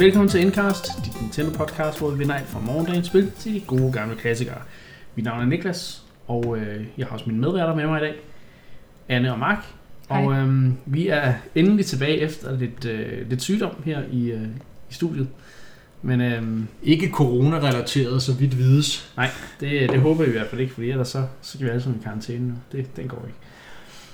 Velkommen til Endcast, dit Nintendo podcast, hvor vi vender alt fra morgendagens spil til de gode gamle klassikere. Mit navn er Niklas, og øh, jeg har også mine medværter med mig i dag, Anne og Mark. Hej. Og øh, vi er endelig tilbage efter lidt, øh, lidt sygdom her i, øh, i studiet. Men øh, Ikke corona-relateret, så vidt vides. nej, det, det håber vi i hvert fald ikke, fordi ellers så, så skal vi alle sammen i karantæne nu. Det, den går ikke.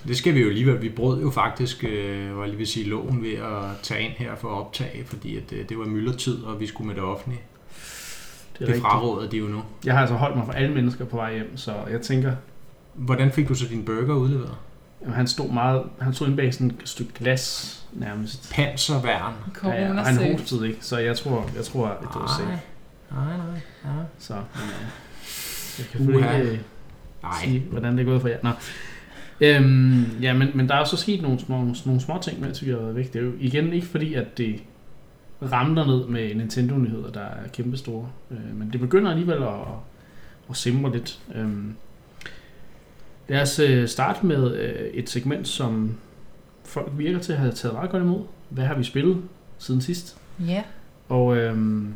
Det skal vi jo alligevel. Vi brød jo faktisk, øh, var jeg lige vil sige, loven ved at tage ind her for at optage, fordi at, øh, det var myldretid, og vi skulle med det offentlige. Det, er det fraråder de jo nu. Jeg har altså holdt mig for alle mennesker på vej hjem, så jeg tænker, Hvordan fik du så din burger udleveret? at han stod meget, han stod inde bag sådan et stykke glas nærmest. Panserværn. Ja, og han hostede ikke, så jeg tror, jeg tror at det var safe. nej, nej, nej. Så, men, øh, jeg kan selvfølgelig ikke Nej, sige, hvordan det er gået for jer. Nå. Øhm, ja, men, men der er jo så sket nogle, nogle, nogle små ting, mens vi har været væk. Det er jo igen ikke fordi, at det ramler ned med Nintendo-nyheder, der er kæmpe store. Øh, men det begynder alligevel at, at simre lidt. Øhm, lad os øh, starte med øh, et segment, som folk virker til at have taget meget godt imod. Hvad har vi spillet siden sidst? Ja, Og øhm,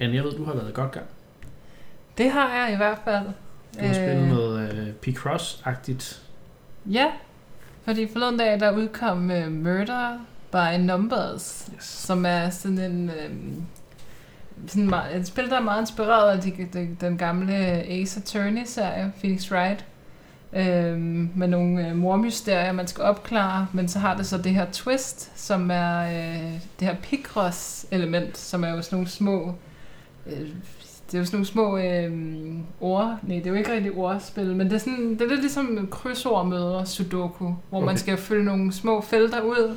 Anne, jeg ved, du har været godt gang. det har jeg i hvert fald. Du har spillet noget øh, P-Cross-agtigt. Ja, fordi forleden dag, der udkom uh, Murder by Numbers, Yes. som er sådan en... Um, sådan meget, et spil, der er meget inspireret af de, de, den gamle Ace Attorney-serie, Phoenix Wright. Øhm, med nogle øh, mormysterier, man skal opklare, men så har det så det her twist, som er øh, det her Picross-element, som er jo sådan nogle små... Øh, det er jo sådan nogle små øh, ord... Nej, det er jo ikke rigtig ordspil, men det er, sådan, det er lidt ligesom krydsord møder Sudoku, hvor okay. Man skal fylde nogle små felter ud.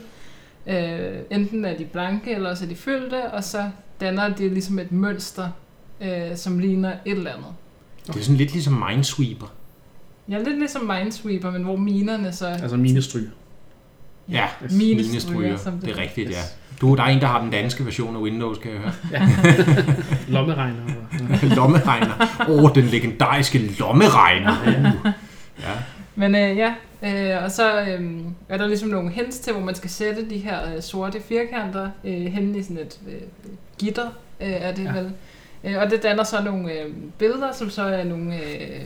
Øh, enten er de blanke, eller også er de fyldte, og så danner det ligesom et mønster, øh, som ligner et eller andet. det er sådan lidt ligesom Minesweeper. Ja, lidt ligesom Minesweeper, men hvor minerne så... Altså minestryg. Ja, Yes. minestryger. som Det er rigtigt, ja. Du, der er en, der har den danske version af Windows, kan jeg høre. Lommeregner. lommeregner. Åh, oh, den legendariske lommeregner. Uh. Ja. Men øh, ja, øh, og så øh, er der ligesom nogle hints til, hvor man skal sætte de her øh, sorte firkanter øh, hen i sådan et øh, gitter, øh, er det Ja. vel. Øh, og det danner så nogle øh, billeder, som så er nogle øh,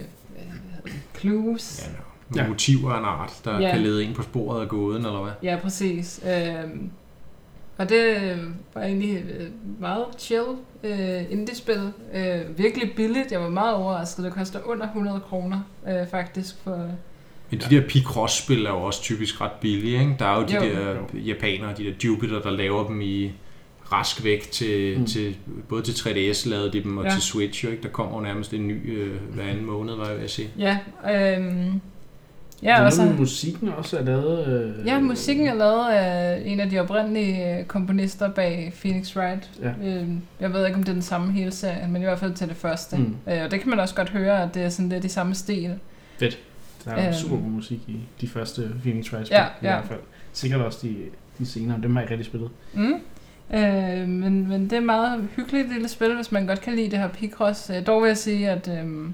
øh, clues. ja, Ja. Ja. motiver af en art, der Ja. kan lede ind på sporet af gåden, eller hvad? ja, præcis. Øh, og det øh, var egentlig øh, meget chill øh, indie-spil. Øh, virkelig billigt. Jeg var meget overrasket. Det koster under 100 kroner øh, faktisk for... Men de der Picross-spil er jo også typisk ret billige, ikke? Der er jo de Jo. der japanere, de der Jupiter, der laver dem i rask væk til, Mm. til både til 3DS lavede de dem, og Ja. ja. til Switch, jo, ikke? Der kommer jo nærmest en ny øh, hver anden måned, var jeg ved at sige. Ja, øh, Ja, og så... musikken også er lavet... Øh, Ja, musikken er lavet af en af de oprindelige øh, komponister bag Phoenix Wright. Ja. Øh, Jeg ved ikke, om det er den samme hele serien, men i hvert fald til det første. Mm. Mm. Og det kan man også godt høre, at det er sådan lidt i samme stil. Der er Øhm. super god musik i de første Phoenix Wright Ja, i ja. hvert fald. Sikkert også de, de senere, dem har jeg rigtig spillet. Mm. Øh, men, men det er et meget hyggeligt lille spil, hvis man godt kan lide det her Picross. Øh, dog vil jeg sige, at øh,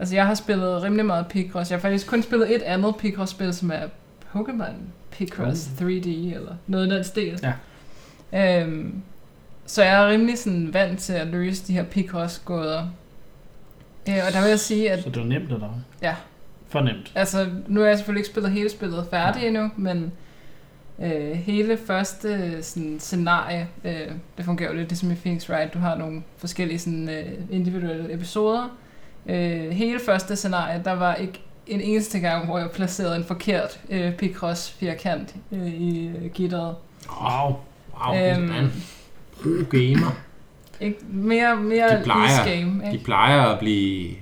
altså jeg har spillet rimelig meget Picross. Jeg har faktisk kun spillet et andet Picross-spil, som er Pokémon Picross 3D, eller noget i den stil. Ja. Øhm, så jeg er rimelig sådan vant til at løse de her Picross-gåder. Øh, og der vil jeg sige, at Så det var nemt det der. Ja. For nemt. altså, nu har jeg selvfølgelig ikke spillet hele spillet færdigt endnu, men øh, hele første sådan, scenarie, øh, det fungerer jo lidt ligesom i Phoenix Wright. Du har nogle forskellige sådan, øh, individuelle episoder. Øh, hele første scenarie, der var ikke en eneste gang, hvor jeg placerede en forkert øh, Picross firkant øh, i øh, gitteret. Wow, wow, Øhm, øhm, pro-gamer. Ikke, mere mere De plejer- game, De ikke? plejer at blive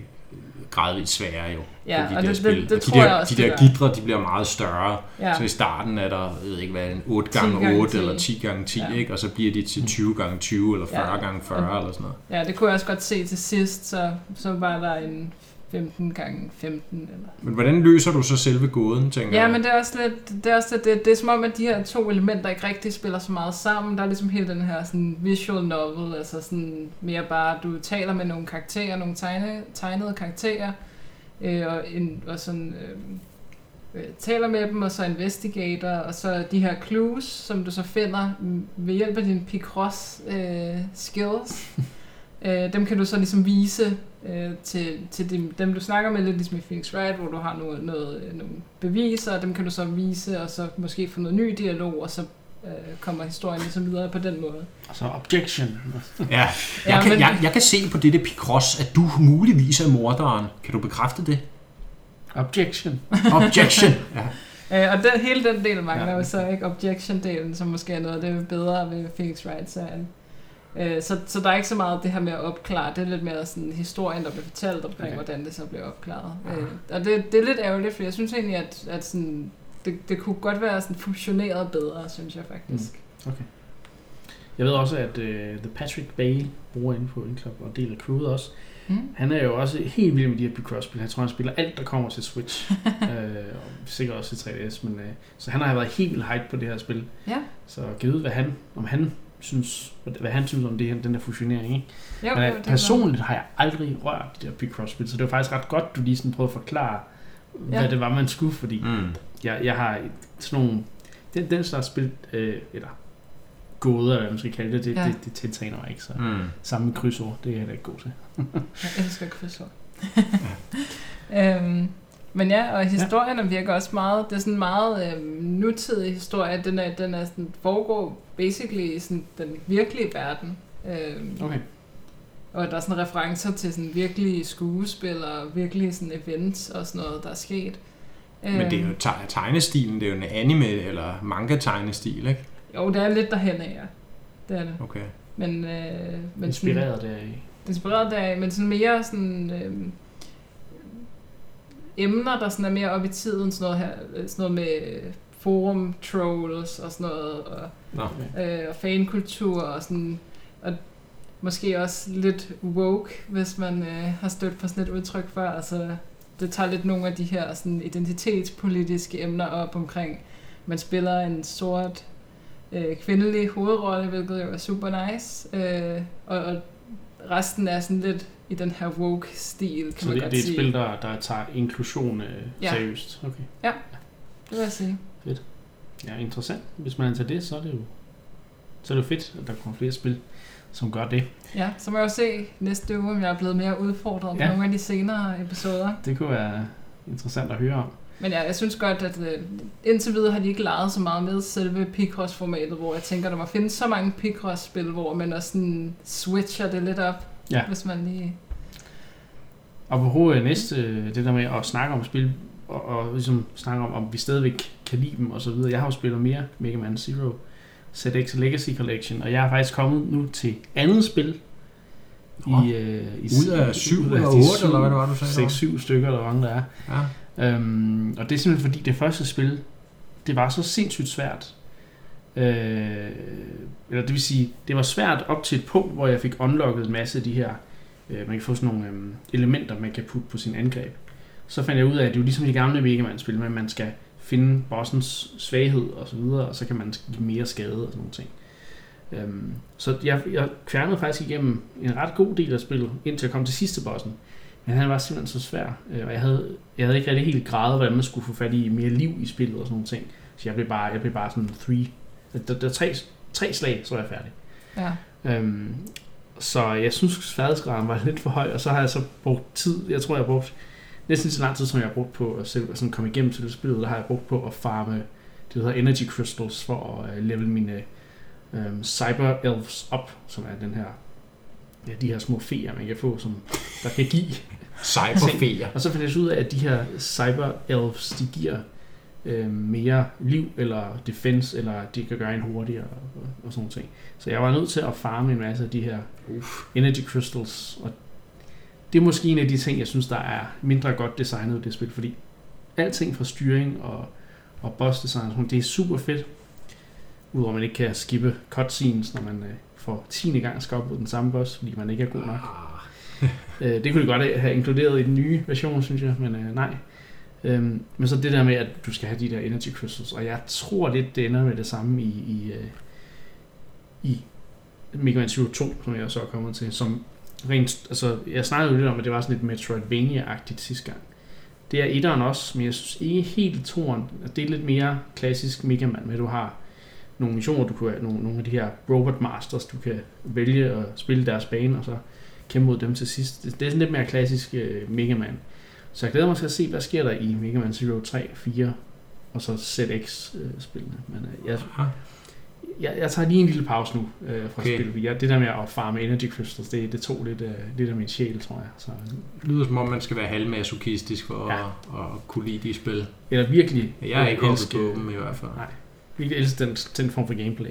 gradvist sværere jo. Ja, de og der det- spil. det- det og de tror der, jeg også, de der gør. gitre, de bliver meget større. Ja. Så i starten er der, jeg ved ikke hvad, en 8 10 gange gange 8 10. eller 10 gange 10, Ja. ikke? Og så bliver de til 20 gange 20 eller 40 Ja. gange 40 Og- eller sådan noget. Ja, det kunne jeg også godt se til sidst, så, så var der en 15 gange 15. Eller. Men hvordan løser du så selve gåden, tænker Ja, jeg? men det er også lidt, det er, også lidt, det, det er som om, at de her to elementer ikke rigtig spiller så meget sammen. Der er ligesom hele den her sådan, visual novel, altså sådan mere bare, du taler med nogle karakterer, nogle tegne, tegnede karakterer, øh, og, en, og sådan, øh, øh, taler med dem, og så investigator, og så de her clues, som du så finder ved hjælp af dine Picross øh, skills. øh, dem kan du så ligesom vise øh, til, til dem, dem, du snakker med, lidt ligesom i Phoenix Wright, hvor du har noget, noget, nogle beviser, og dem kan du så vise, og så måske få noget ny dialog, og så øh, kommer historien ligesom videre på den måde. Altså objection. Ja, jeg, Ja, kan, men- jeg, jeg kan se på dette Picross, at du muligvis er morderen. Kan du bekræfte det? Objection. Objection! ja. Øh, og den, hele den del mangler Ja. jo så ikke objection-delen, som måske er noget af det bedre ved Phoenix Wright-serien. Øh, så, så der er ikke så meget det her med at opklare, det er lidt mere sådan historien, der bliver fortalt omkring, Okay. okay. hvordan det så bliver opklaret. Øh, og det, det er lidt ærgerligt, for jeg synes egentlig, at, at sådan, det, det kunne godt være sådan fusioneret bedre, synes jeg faktisk. Jeg ved også, at uh, The Patrick Bale, bruger inde på Inclub og del af crewet også, Mm. han er jo også helt vild med de her Picross-spil. Jeg tror, han spiller alt, der kommer til Switch. øh, og sikkert også til 3DS. Men, uh, så han har været helt vildt hype på det her spil. Ja. Så givet ud, hvad han, om han synes, hvad han synes om det her, den her fusionering. Ikke? Jo, Men jo, uh, det er personligt har jeg aldrig rørt de der Picross-spil, så det var faktisk ret godt, du lige sådan prøvede at forklare, hvad Ja. det var, man skulle, fordi Mm. Jeg, jeg har sådan nogle... Den, den slags spil, øh, eller gåder, eller hvad man skal kalde det, det, ja. Ja. det, det tiltaler mig ikke. Så Mm. samme krydsord, det er jeg da ikke god til. Jeg elsker krydsord. øhm, men ja, og historierne virker også meget, det er sådan meget øhm, nutidig historie. Den er, den er sådan, foregår basically i sådan, den virkelige verden. Øhm, Okay. og der er sådan referencer til sådan virkelige skuespil og virkelige sådan events og sådan noget, der er sket. Men det er jo Øhm, te- tegnestilen, det er jo en anime eller manga-tegnestil, ikke? Jo, det er lidt derhen af, ja. Det er det. Okay. Men, øh, men Inspireret deraf. inspireret deraf, men sådan mere sådan øhm, emner, der sådan er mere op i tiden, sådan noget, her, sådan noget med forum trolls og sådan noget, og, Nå. Okay. øh, og fankultur og sådan, og måske også lidt woke, hvis man øh, har stødt på sådan et udtryk før, altså det tager lidt nogle af de her sådan identitetspolitiske emner op omkring, man spiller en sort øh, kvindelig hovedrolle, hvilket jo er super nice, øh, og, og resten er sådan lidt i den her woke-stil, kan Så man det, godt det er et sige. spil, der, der tager inklusion øh, Ja. seriøst. Okay. Det vil jeg sige. Ja, interessant. Hvis man tager det, så er det jo så er det jo fedt, at der kommer flere spil, som gør det. Ja, så må jeg jo se næste uge, om jeg er blevet mere udfordret på Ja. nogle af de senere episoder. Det kunne være interessant at høre om. Men ja, jeg synes godt, at øh, indtil videre har de ikke leget så meget med selve Picross-formatet, hvor jeg tænker, der må findes så mange Picross-spil, hvor man også sådan switcher det lidt op, Ja. hvis man lige... Og på øh, næste, øh, det der med at snakke om spil, og, og ligesom snakke om, om vi stadigvæk kan lide dem og så videre. Jeg har jo spillet mere Mega Man Zero, ZX Legacy Collection, og jeg er faktisk kommet nu til andet spil. Nå. I, øh, i, Ud af syv ud eller de otte, syv- eller hvad det var, du sagde, der 6-7 stykker, eller hvor mange der er. Ja. Øhm, og det er simpelthen fordi det første spil, det var så sindssygt svært. Øh, eller det vil sige, det var svært op til et punkt, hvor jeg fik unlocket en masse af de her, øh, man kan få sådan nogle øh, elementer, man kan putte på sin angreb. Så fandt jeg ud af, at det er jo ligesom de gamle Mega Man spil, men man skal finde bossens svaghed og så videre, og så kan man give mere skade og sådan nogle ting. Øhm, så jeg, jeg kværnede faktisk igennem en ret god del af spillet, indtil jeg kom til sidste bossen. Men han var simpelthen så svær, øh, og jeg havde, jeg havde ikke rigtig helt gradet, hvordan man skulle få fat i mere liv i spillet og sådan nogle ting. Så jeg blev bare, jeg blev bare sådan three. Der, der er tre, tre slag, så er jeg færdig. Ja. Øhm, så jeg synes, sværhedsgraden var lidt for høj, og så har jeg så brugt tid, jeg tror, jeg har brugt næsten så lang tid, som jeg har brugt på at selv, sådan komme igennem til det spillet, der har jeg brugt på at farme det der hedder energy crystals for at øh, level mine øhm, cyber elves op, som er den her, ja, de her små feer, man kan få, som der kan give Cyberfeer. og så fandt jeg ud af, at de her cyber elves, de giver øh, mere liv, eller defense, eller de kan gøre en hurtigere, og, og sådan nogle ting. Så jeg var nødt til at farme en masse af de her Uff. energy crystals, og det er måske en af de ting, jeg synes, der er mindre godt designet i det spil, fordi alting fra styring og, og boss design, det er super fedt, udover at man ikke kan skippe cutscenes, når man øh, for 10. gang skal op mod den samme boss, fordi man ikke er god nok. Øh, det kunne de godt have inkluderet i den nye version, synes jeg, men øh, nej. Øhm, men så det der med, at du skal have de der energy crystals, og jeg tror lidt, det ender med det samme i, i, øh, i Mega Man Zero 2, som jeg så er kommet til, som rent, altså jeg snakkede jo lidt om, at det var sådan lidt Metroidvania-agtigt sidste gang. Det er etteren også, men jeg synes ikke helt toren. at Det er lidt mere klassisk Mega Man, med at du har nogle missioner, du kan, nogle, nogle af de her Robot Masters, du kan vælge at spille deres bane, og så kæmpe mod dem til sidst. Det, det er sådan lidt mere klassisk øh, Mega Man. Så jeg glæder mig til at se, hvad sker der i Mega Man Zero 3, 4 og så ZX-spillene. Øh, men øh, jeg, Aha jeg, jeg tager lige en lille pause nu uh, fra Okay. spillet. Ja, det der med at farme energy crystals, det, det tog lidt, uh, lidt af min sjæl, tror jeg. Så, Det lyder som om, man skal være halvmasochistisk for Ja. at, at kunne lide de spil. eller virkelig Jeg er ikke hoppet på dem i hvert fald. Nej. virkelig elsker den, den form for gameplay.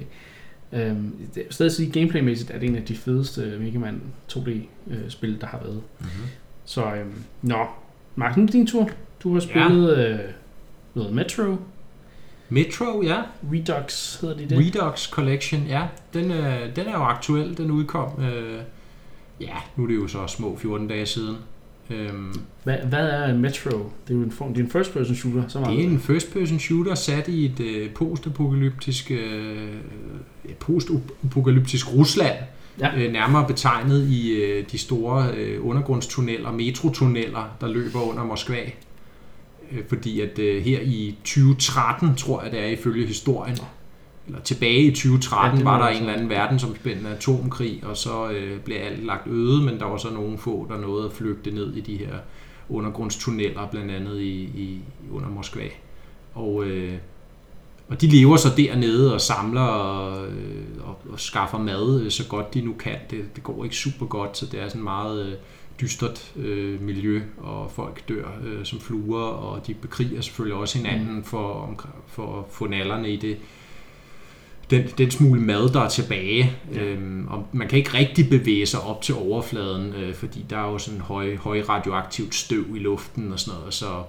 Øhm, det, jeg vil stadig sige, gameplaymæssigt er det en af de fedeste Mega Man 2D-spil, der har været. Mm-hmm. Så, øhm, nå. Mark, nu er din tur. Du har spillet ja. øh, noget Metro. Metro, ja. Redux hedder de det. Redux Collection, ja. Den, øh, den er jo aktuel. Den udkom, øh, ja, nu er det jo så små 14 dage siden. Øhm, Hvad, hvad er en Metro? Det er jo en, form, det er en first person shooter. Så meget. det er en first-person shooter sat i et øh, postapokalyptisk, øh, postapokalyptisk Rusland. Ja. Øh, nærmere betegnet i øh, de store øh, undergrundstunneller, metrotunneller, der løber under Moskva. Øh, fordi at øh, her i 2013, tror jeg det er ifølge historien, eller tilbage i 2013, Ja, var der en eller anden verdensomspændende atomkrig, og så øh, blev alt lagt øde, men der var så nogle få, der nåede at flygte ned i de her undergrundstunneller, blandt andet i, i under Moskva. Og, øh, og de lever så dernede og samler og, øh, og, og skaffer mad øh, så godt de nu kan. Det, det går ikke super godt, så det er sådan meget øh, dystert øh, miljø, og folk dør øh, som fluer, og de bekriger selvfølgelig også hinanden for, om, for at få nallerne i det den, den smule mad, der er tilbage. Ja. Øhm, og man kan ikke rigtig bevæge sig op til overfladen, øh, fordi der er jo sådan høj, høj radioaktivt støv i luften og sådan noget, så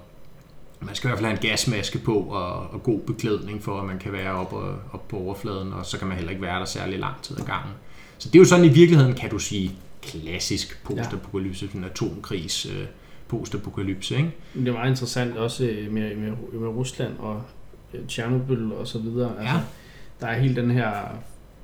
man skal i hvert fald have en gasmaske på og, og god beklædning for, at man kan være oppe op på overfladen, og så kan man heller ikke være der særlig lang tid ad gangen. Så det er jo sådan i virkeligheden, kan du sige, klassisk postapokalypse, sådan en atomkrigs øh, postapokalypse, ikke? Det er meget interessant også øh, med, med, med Rusland og øh, Tjernobyl og så videre. Altså, Ja. Der er hele den her...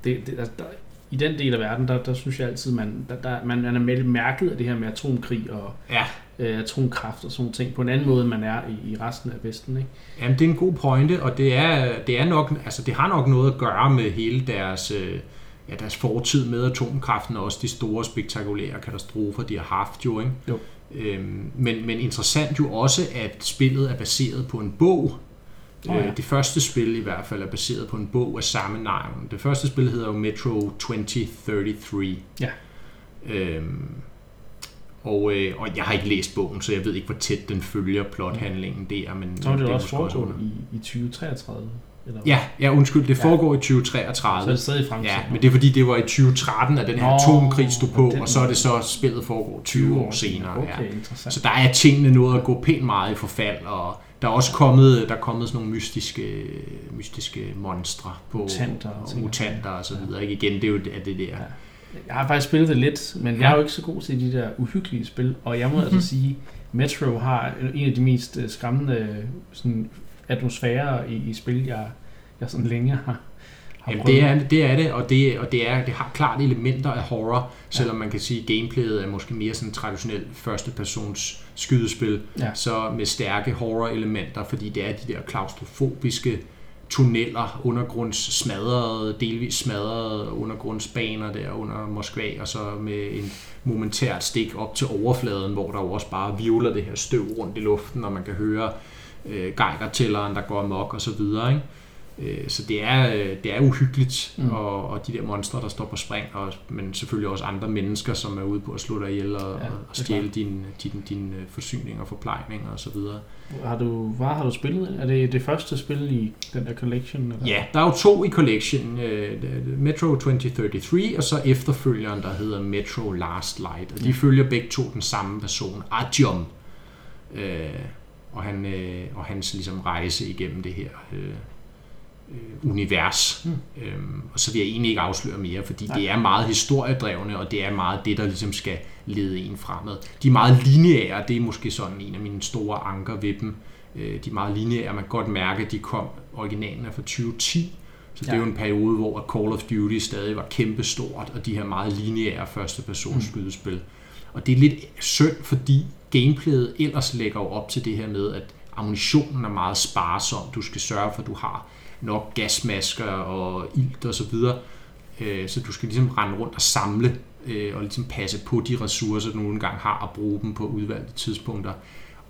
Det, det, der, der, I den del af verden, der, der synes jeg altid, man, der, der, man, man er mærket af det her med atomkrig og Ja, øh, atomkraft og sådan ting, på en anden måde, end man er i, i resten af Vesten. Ikke? Jamen, det er en god pointe, og det er, det er nok, altså det har nok noget at gøre med hele deres, øh, ja, deres fortid med atomkraften, og også de store spektakulære katastrofer, de har haft jo, ikke? Jo. Øhm, men, men interessant jo også, at spillet er baseret på en bog. Åh, ja. Øh, Det første spil i hvert fald er baseret på en bog af samme navn. Det første spil hedder jo Metro 2033. Ja. Øhm, og, øh, og jeg har ikke læst bogen, så jeg ved ikke, hvor tæt den følger plothandlingen der. Men Så er det jo også foregået i, i 2033. Eller? Ja, ja, undskyld, det Ja. foregår i Så er 2033. det stadig i fremtiden. Ja, men det er fordi, det var i 2013, at den her Nå, atomkrig stod på, og så er det så, spillet foregår 20 år senere. Okay, Ja. interessant. Så der er tingene nået at gå pænt meget i forfald, og der er også kommet, der er kommet sådan nogle mystiske, mystiske monstre på Mutanter og mutanter og så videre. Ikke? Igen, det er jo det, det der. Ja. Jeg har faktisk spillet det lidt, men jeg er jo ikke så god til de der uhyggelige spil, og jeg må altså sige, Metro har en af de mest øh, skræmmende sådan, atmosfærer i, i spil, jeg, jeg sådan længe har, Jamen, det er det, er det og, det, og det, er, det har klart elementer af horror, selvom man kan sige, at gameplayet er måske mere sådan traditionelt førstepersons skydespil, Ja. så med stærke horror-elementer, fordi det er de der klaustrofobiske tunneller, undergrunds smadrede, delvis smadrede undergrundsbaner der under Moskva, og så med en momentært stik op til overfladen, hvor der jo også bare vivler det her støv rundt i luften, og man kan høre øh, geigertælleren, der går amok og så videre, ikke? Øh, Så det er, øh, det er uhyggeligt, Mm. og, og de der monstre, der står på spring, og, men selvfølgelig også andre mennesker, som er ude på at slå dig ihjel og, Ja, og stjæle dine din, din øh, forsyninger og forplejninger og så videre. Har du, hvad har du spillet? Er det det første spil i den der collection? Eller? Ja, der er jo to i collection. øh, Metro 2033, og så efterfølgeren, der hedder Metro Last Light. Og de følger begge to den samme person, Artyom. Øh, og, han, øh, og hans ligesom, rejse igennem det her øh, øh, univers. Mm. Øhm, og så vil jeg egentlig ikke afsløre mere, fordi Nej. det er meget historiedrevne, og det er meget det, der ligesom skal lede en fremad. De er meget lineære, det er måske sådan en af mine store anker ved dem. Øh, de er meget lineære, man kan godt mærke, at de kom, originalen er fra 2010, så det er jo en periode, hvor Call of Duty stadig var kæmpestort, og de her meget lineære første persons skydespil. Og det er lidt synd, fordi gameplayet ellers lægger jo op til det her med, at ammunitionen er meget sparsom. Du skal sørge for, at du har nok gasmasker og ilt og så videre. Øh, så du skal ligesom rende rundt og samle øh, og ligesom passe på de ressourcer, du nogle gange har, og bruge dem på udvalgte tidspunkter.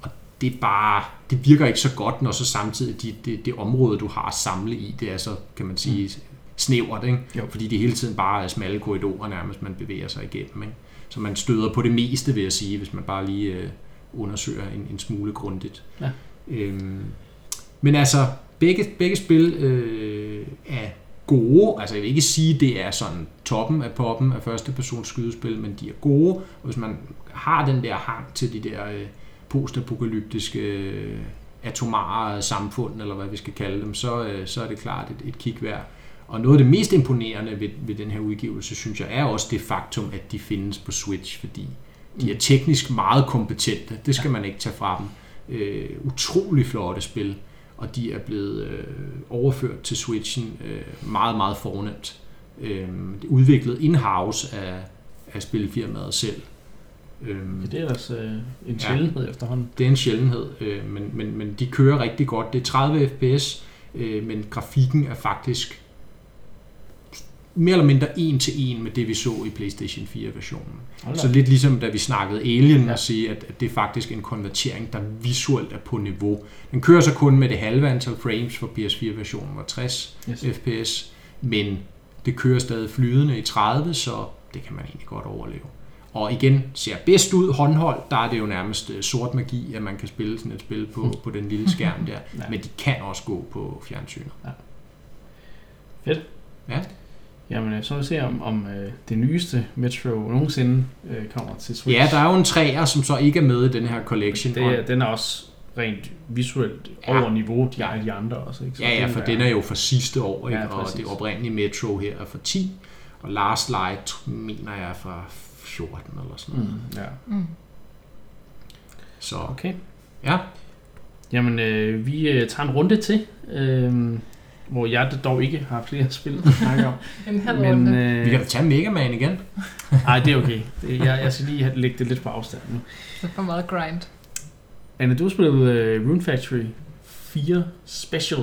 Og det er bare, det virker ikke så godt, når så samtidig de, det, det område, du har at samle i, det er så, kan man sige, snævert, ikke? Jo. fordi det hele tiden bare er smalle korridorer nærmest, man bevæger sig igennem. Ikke? Så man støder på det meste, vil jeg sige, hvis man bare lige øh, undersøger en, en smule grundigt. Ja. Øhm, men altså, begge, begge spil øh, er gode. Altså jeg vil ikke sige, at det er sådan toppen af poppen af første persons skydespil, men de er gode. Og hvis man har den der hang til de der øh, postapokalyptiske øh, atomare samfund, eller hvad vi skal kalde dem, så, øh, så er det klart et, et kig værd. Og noget af det mest imponerende ved, ved den her udgivelse, synes jeg, er også det faktum, at de findes på Switch, fordi de er teknisk meget kompetente. Det skal man ikke tage fra dem. Øh, utrolig flotte spil, og de er blevet øh, overført til Switchen øh, meget, meget fornemt. Øh, det er udviklet in-house af, af spilfirmaet selv. Øh, Ja, det er ellers øh, en sjældenhed efterhånden. det er en sjældenhed, øh, men, men, men de kører rigtig godt. Det er 30 fps, øh, men grafikken er faktisk mere eller mindre en til en med det, vi så i PlayStation 4-versionen. Hold da Så lidt ligesom da vi snakkede Alien, Ja. ja. at sige, at, at det er faktisk en konvertering, der visuelt er på niveau. Den kører så kun med det halve antal frames, for PS4-versionen var 60 Yes. fps, men det kører stadig flydende i 30, så det kan man egentlig godt overleve. Og igen, ser bedst ud håndholdt, der er det jo nærmest øh, sort magi, at man kan spille sådan et spil på, på den lille skærm der. Ja. Men de kan også gå på fjernsynet. Jamen, øh, så vil vi se, om, om øh, det nyeste Metro nogensinde øh, kommer til Switch. Ja, der er jo en træer, som så ikke er med i den her collection. det, og- er- Den er også rent visuelt Ja. over niveau, de, de andre også. Ikke? Så Ja, ja, det for er- den er jo fra sidste år, ikke? Ja, og det oprindelige Metro her er fra 10, og Last Light mener jeg er fra 14 eller sådan noget. Mm, ja. Mm. Så Okay. ja, Jamen, øh, vi øh, tager en runde til, øh, hvor jeg dog ikke har flere spil at snakke om. En halv Men, runde. vi kan øh, da tage Mega Man igen. nej, det er okay. Det, jeg, jeg skal lige have- lægge det lidt på afstand nu. Det er for meget grind. Anna, du har spillet øh, Rune Factory 4 Special,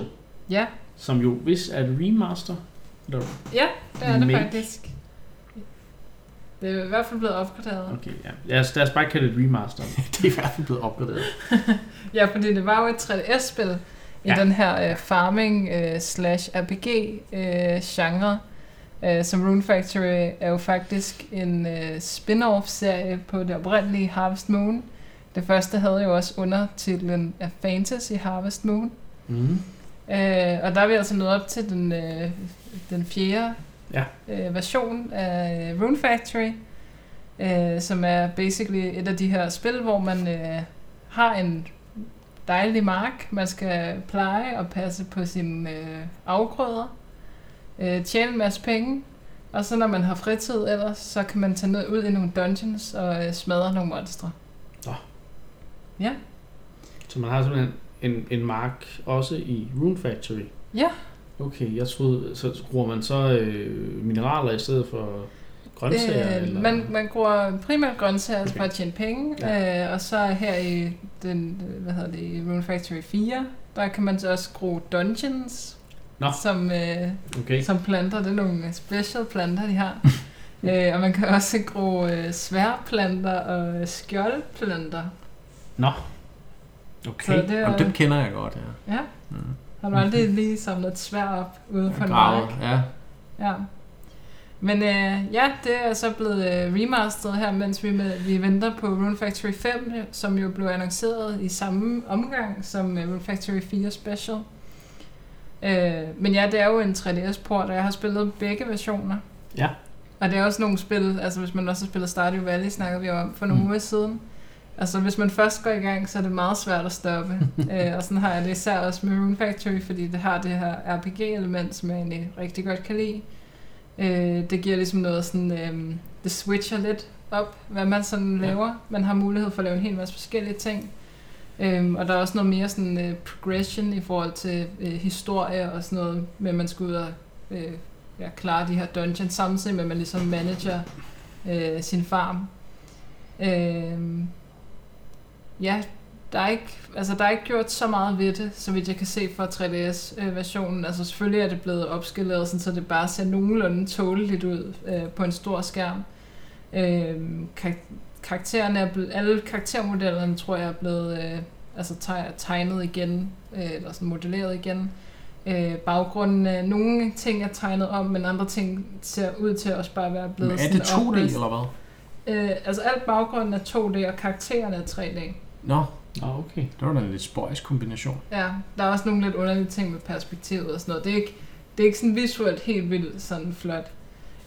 Ja, som jo hvis er et remaster. Eller, ja det er det Make. faktisk. Det er i hvert fald blevet opgraderet. okay, ja. Lad os, lad os bare kalde det et remaster. Det er i hvert fald blevet opgraderet. Ja, fordi det var jo et 3DS-spil i Ja. den her øh, farming øh, slash RPG øh, genre. Øh, som Rune Factory er jo faktisk en øh, spin-off-serie på det oprindelige Harvest Moon. Det første havde jo også undertitlen af Fantasy Harvest Moon. Mm. Øh, og der er vi altså nået op til den, øh, den fjerde Ja. øh, version af Rune Factory, øh, som er basically et af de her spil, hvor man øh, har en dejlig mark, man skal pleje og passe på sine øh, afgrøder, øh, tjene en masse penge, og så når man har fritid ellers, så kan man tage ned ud i nogle dungeons og øh, smadre nogle monstre. Nå. Ja. Så man har simpelthen en, en mark også i Rune Factory. Ja. Okay, jeg troede, så bruger man så øh, mineraler i stedet for grøntsager? Øh, eller? man, man bruger primært grøntsager okay. Okay. for at tjene penge, Ja. øh, og så her i den, hvad hedder det, i Rune Factory 4, der kan man så også gro dungeons, Nå. som, øh, Okay, som planter. Det er nogle special planter, de har. øh, og man kan også gro øh, sværplanter og skjoldplanter. nå. Så Okay, det er, Jamen, den kender jeg godt, ja. ja. Mm. Har du aldrig lige samlet et svær op ude på en mark? ja. Ja. Men øh, ja, det er så blevet øh, remasteret her, mens vi, med, vi venter på Rune Factory 5, som jo blev annonceret i samme omgang som øh, Rune Factory 4 Special. Øh, men ja, det er jo en 3DS-port, og jeg har spillet begge versioner. Ja. Og det er også nogle spil, altså hvis man også har spillet Stardew Valley, snakkede vi om for nogle Mm. uger siden. Altså hvis man først går i gang, så er det meget svært at stoppe. øh, og sådan har jeg det især også med Rune Factory, fordi det har det her RPG-element, som jeg egentlig rigtig godt kan lide. Øh, det giver ligesom noget sådan, øh, det switcher lidt op, hvad man sådan Ja. laver. Man har mulighed for at lave en hel masse forskellige ting. Øhm, og der er også noget mere sådan øh, progression i forhold til øh, historie og sådan noget, med at man skal ud og øh, ja, klare de her dungeons samtidig med, at man ligesom manager øh, sin farm. Øh, ja, der er, ikke, altså, der er ikke gjort så meget ved det, så vidt jeg kan se fra 3DS-versionen. Altså selvfølgelig er det blevet opskaleret, sådan, så det bare ser nogenlunde tåleligt ud øh, på en stor skærm. Øh, kar- karaktererne er blevet, alle karaktermodellerne tror jeg er blevet øh, altså teg- tegnet igen, øh, eller sådan modelleret igen. Øh, baggrunden, øh, nogle ting er tegnet om, men andre ting ser ud til at også bare være blevet Men er det sådan 2D opridset. eller hvad? Øh, altså alt baggrunden er 2D, og karaktererne er 3D. Nå, Nå, okay. det var da en lidt spøjs kombination. Ja, der er også nogle lidt underlige ting med perspektivet og sådan noget. Det er ikke, det er ikke sådan visuelt helt vildt sådan flot.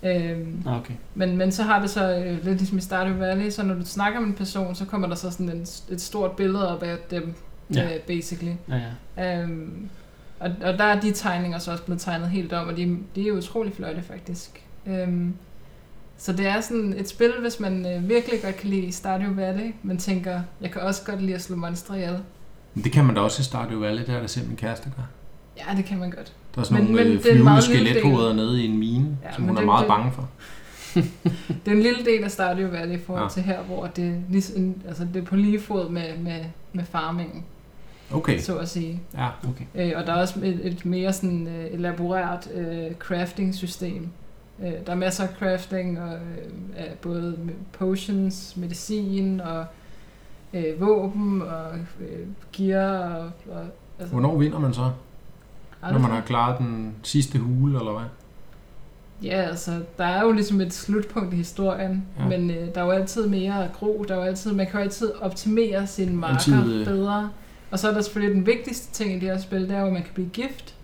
Øhm, okay. men, men så har det så øh, lidt ligesom i Stardew Valley, så når du snakker med en person, så kommer der så sådan en, et stort billede op af dem, Ja. ja. øh, basically. Ja, ja. Øhm, og, og der er de tegninger så også blevet tegnet helt om, og de, de er utrolig flotte faktisk. Øhm, så det er sådan et spil, hvis man øh, virkelig godt kan lide Stardew Valley, men tænker, jeg kan også godt lide at slå monstre ihjel. Men det kan man da også i Stardew Valley, det er der min kæreste gør. Ja, det kan man godt. Der er sådan Men- nogle men øh, flyvende skelethoveder nede i en mine, Ja, som hun er det- meget det- bange for. Det er en lille del af Stardew Valley i forhold Ja. til her, hvor det, altså det er på lige fod med, med, med farmingen, Okay, så at sige. ja. Okay. Øh, og der er også et, et mere sådan øh, elaboreret øh, crafting-system. Øh, der er masser af crafting, og, øh, af både potions, medicin og øh, våben og øh, gear. Og, og, altså, Hvornår vinder man så? Når man har klaret den sidste hule, eller hvad? Ja, altså, der er jo ligesom et slutpunkt i historien, Ja. men øh, der er jo altid mere gro, der er jo altid, man kan jo altid optimere sine marker altid, øh, bedre. Og så er der selvfølgelig den vigtigste ting i det her spil, det er jo, at man kan blive gift.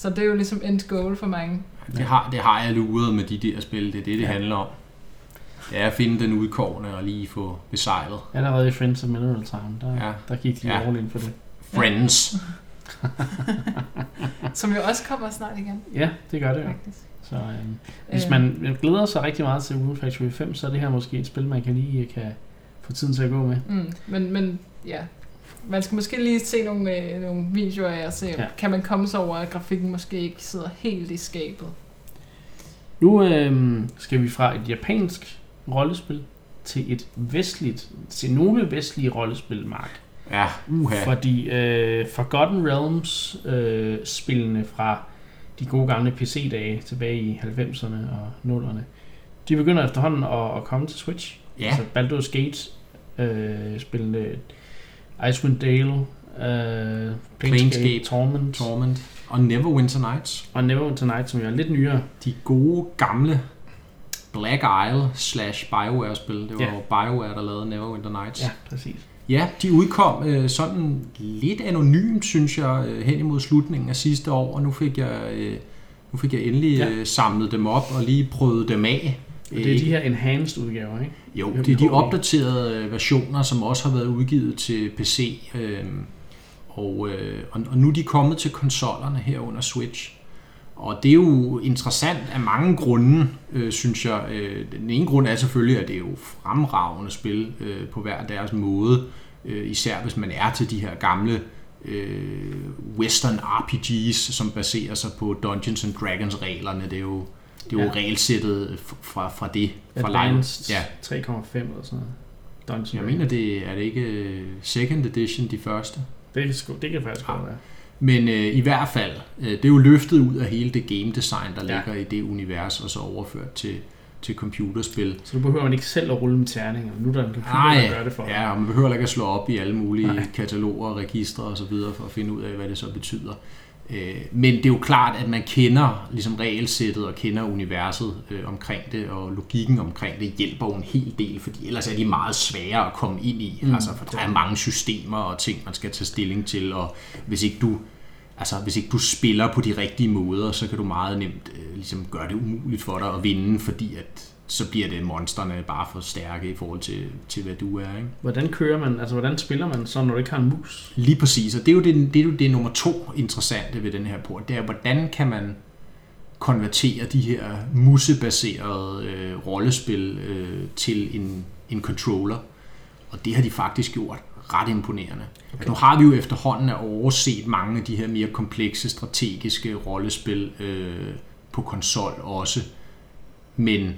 Så det er jo ligesom end goal for mange. Det har, det har jeg luret med de der spil, det er det, det Ja. handler om. Det er at finde den udkårne og lige få besejlet. Allerede i Friends of Mineral Time, der, Ja. der gik de Ja. ja. all in for det. Friends. Som jo også kommer snart igen, Ja, det gør det jo. faktisk. Så øhm, hvis Øh, man glæder sig rigtig meget til Rune Factory 5, så er det her måske et spil, man kan lige kan få tiden til at gå med. Mm, men, men ja, man skal måske lige se nogle, øh, nogle videoer af og se, Ja. kan man komme sig over, at grafikken måske ikke sidder helt i skabet. Nu øhm, skal vi fra et japansk rollespil til et vestligt, til nogle vestlige rollespil, Mark. Ja, uha. Fordi øh, Forgotten Realms øh, spillene fra de gode gamle PC-dage tilbage i 90'erne og 0'erne, de begynder efterhånden at, at komme til Switch. Ja, Altså Baldur's Gate øh, spillene Icewind Dale, øh, Planescape, Torment, Torment og Neverwinter Nights. og Neverwinter Night, som jo er lidt nyere. De gode, gamle Black Isle slash Bioware-spil. Det var Ja. jo Bioware, der lavede Neverwinter Nights. Ja, præcis. Ja, de udkom øh, sådan lidt anonymt, synes jeg, øh, hen imod slutningen af sidste år, og nu fik jeg, øh, nu fik jeg endelig Ja. øh, samlet dem op og lige prøvet dem af. Og det er de her enhanced udgaver, ikke? Jo, det er de opdaterede øh, versioner, som også har været udgivet til PC, øh, og, øh, og, og nu er de kommet til konsollerne her under Switch. Og det er jo interessant af mange grunde, øh, synes jeg. Øh, den ene grund er selvfølgelig, at det er jo fremragende spil øh, på hver deres måde. Øh, især hvis man er til de her gamle øh, western RPG's, som baserer sig på Dungeons and Dragons reglerne. Det er jo, det er jo Ja. regelsættet fra, fra det. Fra Advanced Ja. 3,5 eller sådan noget. Dungeon Jeg mener, det er det ikke øh, second edition, de første. det, kan, sgu- det kan faktisk Ja. godt være. Men øh, i hvert fald, øh, det er jo løftet ud af hele det game design, der Ja. ligger i det univers, og så overført til, til computerspil. Så nu behøver man ikke selv at rulle med terninger. Nu er der en computer, Nej, der gør det for dig. ja, og man behøver ikke at slå op i alle mulige. Nej. kataloger, registre og så videre for at finde ud af, hvad det så betyder. Øh, Men det er jo klart, at man kender ligesom regelsættet og kender universet øh, omkring det, og logikken omkring det hjælper jo en hel del, fordi ellers er de meget svære at komme ind i. Mm, altså, for der er er mange systemer og ting, man skal tage stilling til, og hvis ikke du Altså, hvis ikke du spiller på de rigtige måder, så kan du meget nemt øh, ligesom gøre det umuligt for dig at vinde, fordi at så bliver det monsterne bare for stærke i forhold til, til hvad du er. Ikke? Hvordan kører man, altså hvordan spiller man så, når du ikke har en mus? Lige præcis, og det er jo det, det, er jo det nummer to interessante ved den her port, det er, hvordan kan man konvertere de her musebaserede øh, rollespil øh, til en, en controller. Og det har de faktisk gjort ret imponerende. Okay. Nu har vi jo efterhånden overset mange af de her mere komplekse strategiske rollespil øh, på konsol også. Men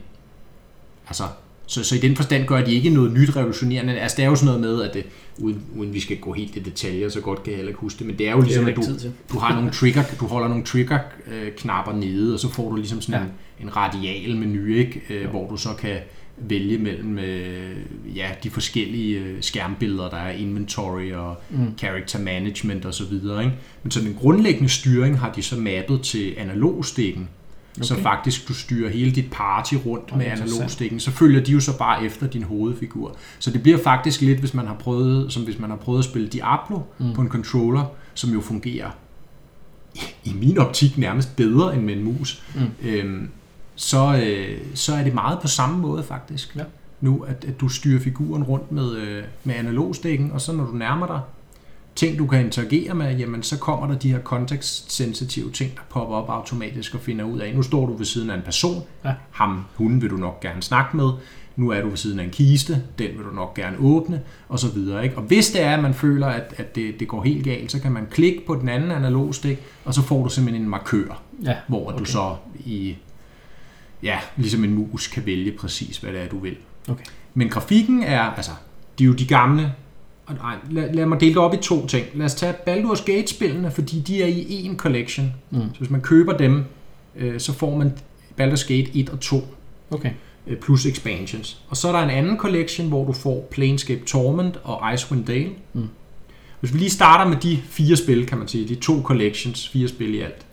altså, Så, så i den forstand gør de ikke noget nyt revolutionerende. Altså det er jo sådan noget med, at det, uden, uden vi skal gå helt i detaljer, så godt kan jeg heller ikke huske det, men det er jo ligesom, Det er at du, du har nogle trigger, du holder nogle trigger øh, knapper nede, og så får du ligesom sådan Ja. en, en radial menu, ikke? Øh, hvor du så kan vælge mellem øh, ja, de forskellige øh, skærmbilleder, der er inventory og Mm. character management og så videre. Ikke? Men så den grundlæggende styring har de så mappet til analogstikken, okay. så faktisk du styrer hele dit party rundt med analogstikken. Så følger de jo så bare efter din hovedfigur. Så det bliver faktisk lidt, hvis man har prøvet, som hvis man har prøvet at spille Diablo Mm. på en controller, som jo fungerer i- i min optik nærmest bedre end med en mus. Mm. Øhm, så, øh, så er det meget på samme måde faktisk. Ja. Nu, at, at du styrer figuren rundt med, øh, med analogstikken, og så når du nærmer dig ting, du kan interagere med, jamen så kommer der de her kontekstsensitive ting, der popper op automatisk og finder ud af, nu står du ved siden af en person, Ja. ham, hun vil du nok gerne snakke med, nu er du ved siden af en kiste, den vil du nok gerne åbne, og så videre. Ikke? Og hvis det er, at man føler, at, at det, det går helt galt, så kan man klikke på den anden analogstik, og så får du simpelthen en markør, Ja, hvor okay. du så i, ja, ligesom en mus kan vælge præcis, hvad det er, du vil. Okay. Men grafikken er, altså, de er jo de gamle, og nej, lad, lad mig dele det op i to ting. Lad os tage Baldur's Gate-spillene, fordi de er i én collection. Mm. Så hvis man køber dem, øh, så får man Baldur's Gate 1 og 2 Okay. øh, plus expansions. Og så er der en anden collection, hvor du får Planescape Torment og Icewind Dale. Mm. Hvis vi lige starter med de fire spil, kan man sige, de to collections, fire spil i alt.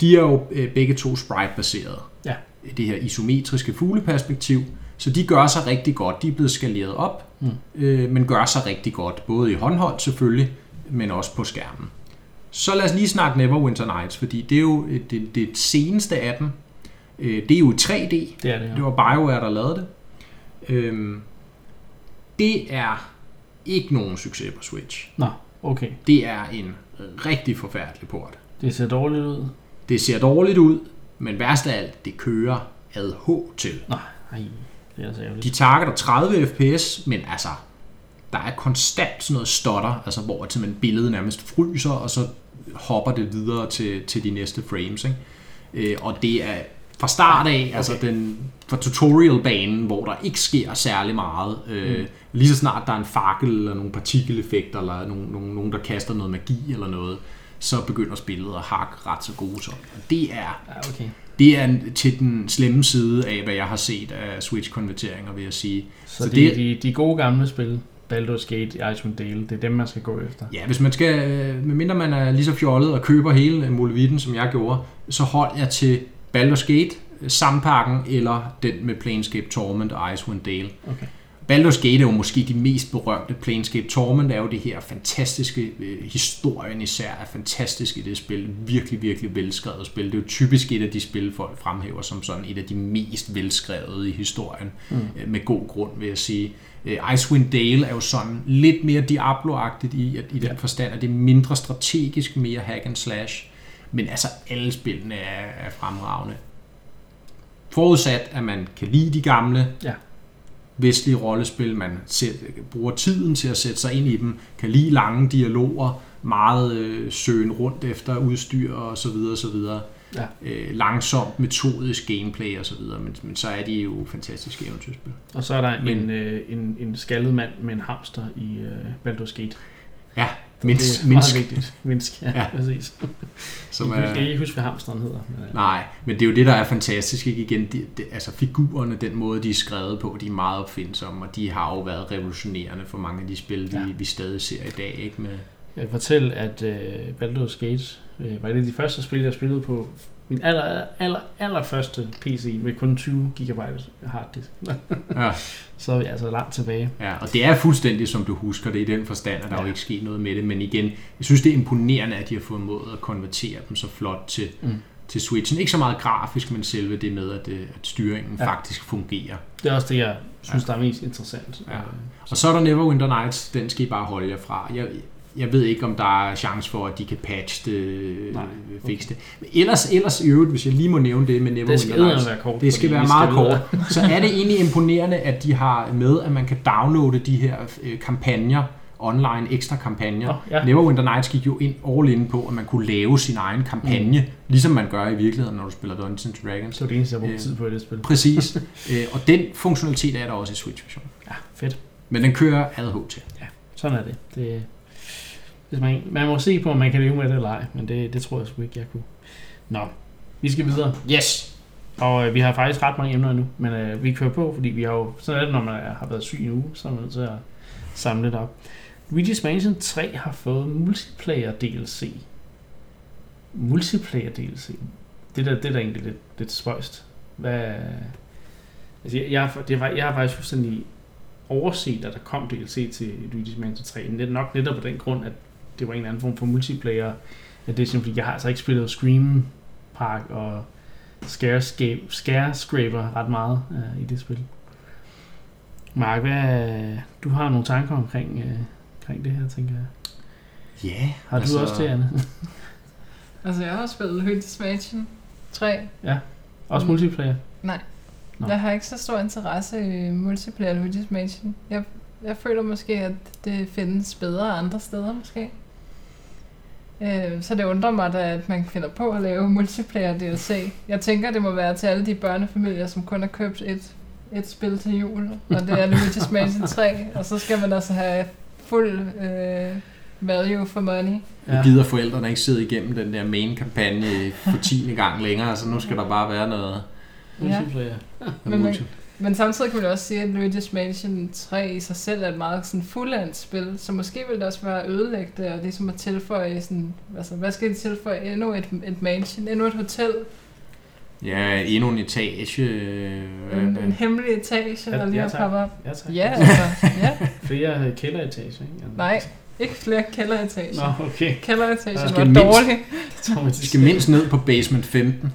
De er jo øh, begge to sprite-baserede. Ja. Det her isometriske fugleperspektiv. Så de gør sig rigtig godt. De er blevet skaleret op, Mm. øh, men gør sig rigtig godt. Både i håndholdt selvfølgelig, men også på skærmen. Så lad os lige snakke Neverwinter Nights, fordi det er jo øh, det, det seneste af dem. Øh, det er jo i 3D, Det er det, ja. det var BioWare, der lavede det. Øhm, det er ikke nogen succes på Switch. Nå, okay. Det er en rigtig forfærdelig port. Det ser dårligt ud. Det ser dårligt ud, men værst af alt, det kører ad H til. Nej, ej, det er altså ærgerligt. De targeter 30 fps, men altså, der er konstant sådan noget stotter, altså hvor simpelthen billedet nærmest fryser, og så hopper det videre til, til de næste frames. Ikke? Øh, og det er fra start af, okay. altså den, fra tutorial-banen, hvor der ikke sker særlig meget. Øh, Mm. Lige så snart der er en fakkel, eller nogle partikeleffekter, eller nogen, nogen, nogen der kaster noget magi eller noget, så begynder spillet at hakke ret så gode som. Og det er Ja, okay. Det er til den slemme side af, hvad jeg har set af Switch-konverteringer, vil jeg sige. Så, Så det- det, de, de gode gamle spil, Baldur's Gate, Icewind Dale, det er dem, man skal gå efter. Ja, hvis man skal, medmindre man er lige så fjollet og køber hele Molevitten, som jeg gjorde, så hold jeg til Baldur's Gate, Sampakken eller den med Planescape Torment og Icewind Dale. Okay. Baldur's Gate er jo måske de mest berømte. Planescape Torment er jo det her fantastiske, øh, historien især er fantastisk i det spil. Virkelig, virkelig velskrevet spil. Det er jo typisk et af de spil, folk fremhæver som sådan et af de mest velskrevet i historien. Mm. Øh, Med god grund, vil jeg sige. Øh, Icewind Dale er jo sådan lidt mere Diablo-agtigt i, at, i den Ja. forstand, at det er mindre strategisk, mere hack and slash. Men altså, alle spillene er, er fremragende. Forudsat, at man kan lide de gamle, Ja. Vestlige rollespil, man sæt, bruger tiden til at sætte sig ind i dem, kan lide lange dialoger, meget øh, søgen rundt efter udstyr og så videre, så videre. Ja. Øh, langsomt, metodisk gameplay og så videre, men, men så er de jo fantastiske eventyrspil. Og så er der Men- en, øh, en, en skaldet mand med en hamster i øh, Baldur's Gate. Ja, det Minsk, er Minsk, meget vigtigt. Minsk, ja, Ja. præcis. som jeg, kan, er, ikke huske, hvad hamsteren hedder. Øh, Nej, men det er jo det, der er fantastisk. Ikke? Igen, det, det, altså figurerne, den måde, de er skrevet på, de er meget opfindsomme, og de har jo været revolutionerende for mange af de spil. Ja. vi, vi stadig ser i dag. Ikke? Med, Jeg kan fortælle, at øh, Baldur's Gate øh, var et af de første spil, jeg spillede på min aller, aller, aller første PC med kun 20 GB harddisk. ja, Så er vi altså langt tilbage. ja, og det er fuldstændig, som du husker det, i den forstand, at der ja. Ja. jo ikke sket noget med det. Men igen, jeg synes, det er imponerende, at de har fået måde at konvertere dem så flot til, Mm. til Switchen. Ikke så meget grafisk, men selve det med, at, øh, at styringen ja. Ja. faktisk fungerer. Det er også det, jeg synes, der er mest interessant. Ja. Og så er der Neverwinter Nights, den skal I bare holde jer fra. Jeg, jeg ved ikke, om der er chance for, at de kan patche det, Nej, fikse det. Men ellers, ellers i øvrigt, hvis jeg lige må nævne det med Det Neverwinter skal Nights, være kort. det skal være meget videre. kort, så er det egentlig imponerende, at de har med, at man kan downloade de her øh, kampagner online ekstra kampagner. Åh, ja. Neverwinter Nights gik jo ind all in på, at man kunne lave sin egen kampagne, mm. ligesom man gør i virkeligheden, når du spiller Dungeons and Dragons. Så det eneste, jeg brugte Øh, tid på i det spil. Præcis. øh, og den funktionalitet er der også i Switch-versionen. Ja, fedt. Men den kører ad HT. Sådan er det. det hvis man, man må se på, om man kan leve med det eller ej, men det, det tror jeg sgu ikke, jeg kunne. Nå, vi skal videre. Yes! Og øh, vi har faktisk ret mange emner nu, men øh, vi kører på, fordi vi har jo, sådan er det, når man er, har været syg en uge, så er man nødt til at samle det op. Luigi's Mansion 3 har fået multiplayer DLC. Multiplayer DLC. Det der, det er da egentlig lidt, lidt spøjst. Hvad, altså jeg, jeg, har- det var, jeg har faktisk fuldstændig overset, at der kom DLC til Luigi's Mansion 3. Net, nok netop på den grund, at det var en eller anden form for multiplayer edition, fordi jeg har altså ikke spillet Scream Park og Scarescape, Scarescraper ret meget øh, i det spil. Mark, hvad, du har nogle tanker omkring, øh, omkring det her, tænker jeg. Ja, yeah, Har du også det, Anne? Altså, jeg har spillet Luigi's Mansion 3. Også Mm. multiplayer? Nej. Nå. Jeg har ikke så stor interesse i multiplayer Luigi's Mansion. Jeg, jeg føler måske, at det findes bedre andre steder måske. Øh, så det undrer mig da, at man finder på at lave multiplayer DLC. Jeg tænker, det må være til alle de børnefamilier, som kun har købt et, et spil til jul, og det er Luigi's Mansion 3, og så skal man altså have fuld øh, value for money. Nu gider forældrene ikke sidde igennem den der main-kampagne for 10. gang længere, så nu skal der bare være noget, Ja. Multiplayer. noget Men man-. Men samtidig kan man også sige, at Luigi's Mansion 3 i sig selv er et meget sådan fuldendt spil, så måske vil det også være ødelæggende og ligesom at tilføje sådan, altså hvad skal de tilføje? Endnu et, et mansion, endnu et hotel, Ja, endnu en etage. øh, en, en hemmelig etage, Ja, der lige ja, er poppet op. Ja, tak. Ja, altså, ja. Flere kælderetager, ikke? Nej, ikke flere kælderetager. Nå, okay. Kælderetagen Ja. var mindst- dårlig. Vi skal mindst ned på basement 15.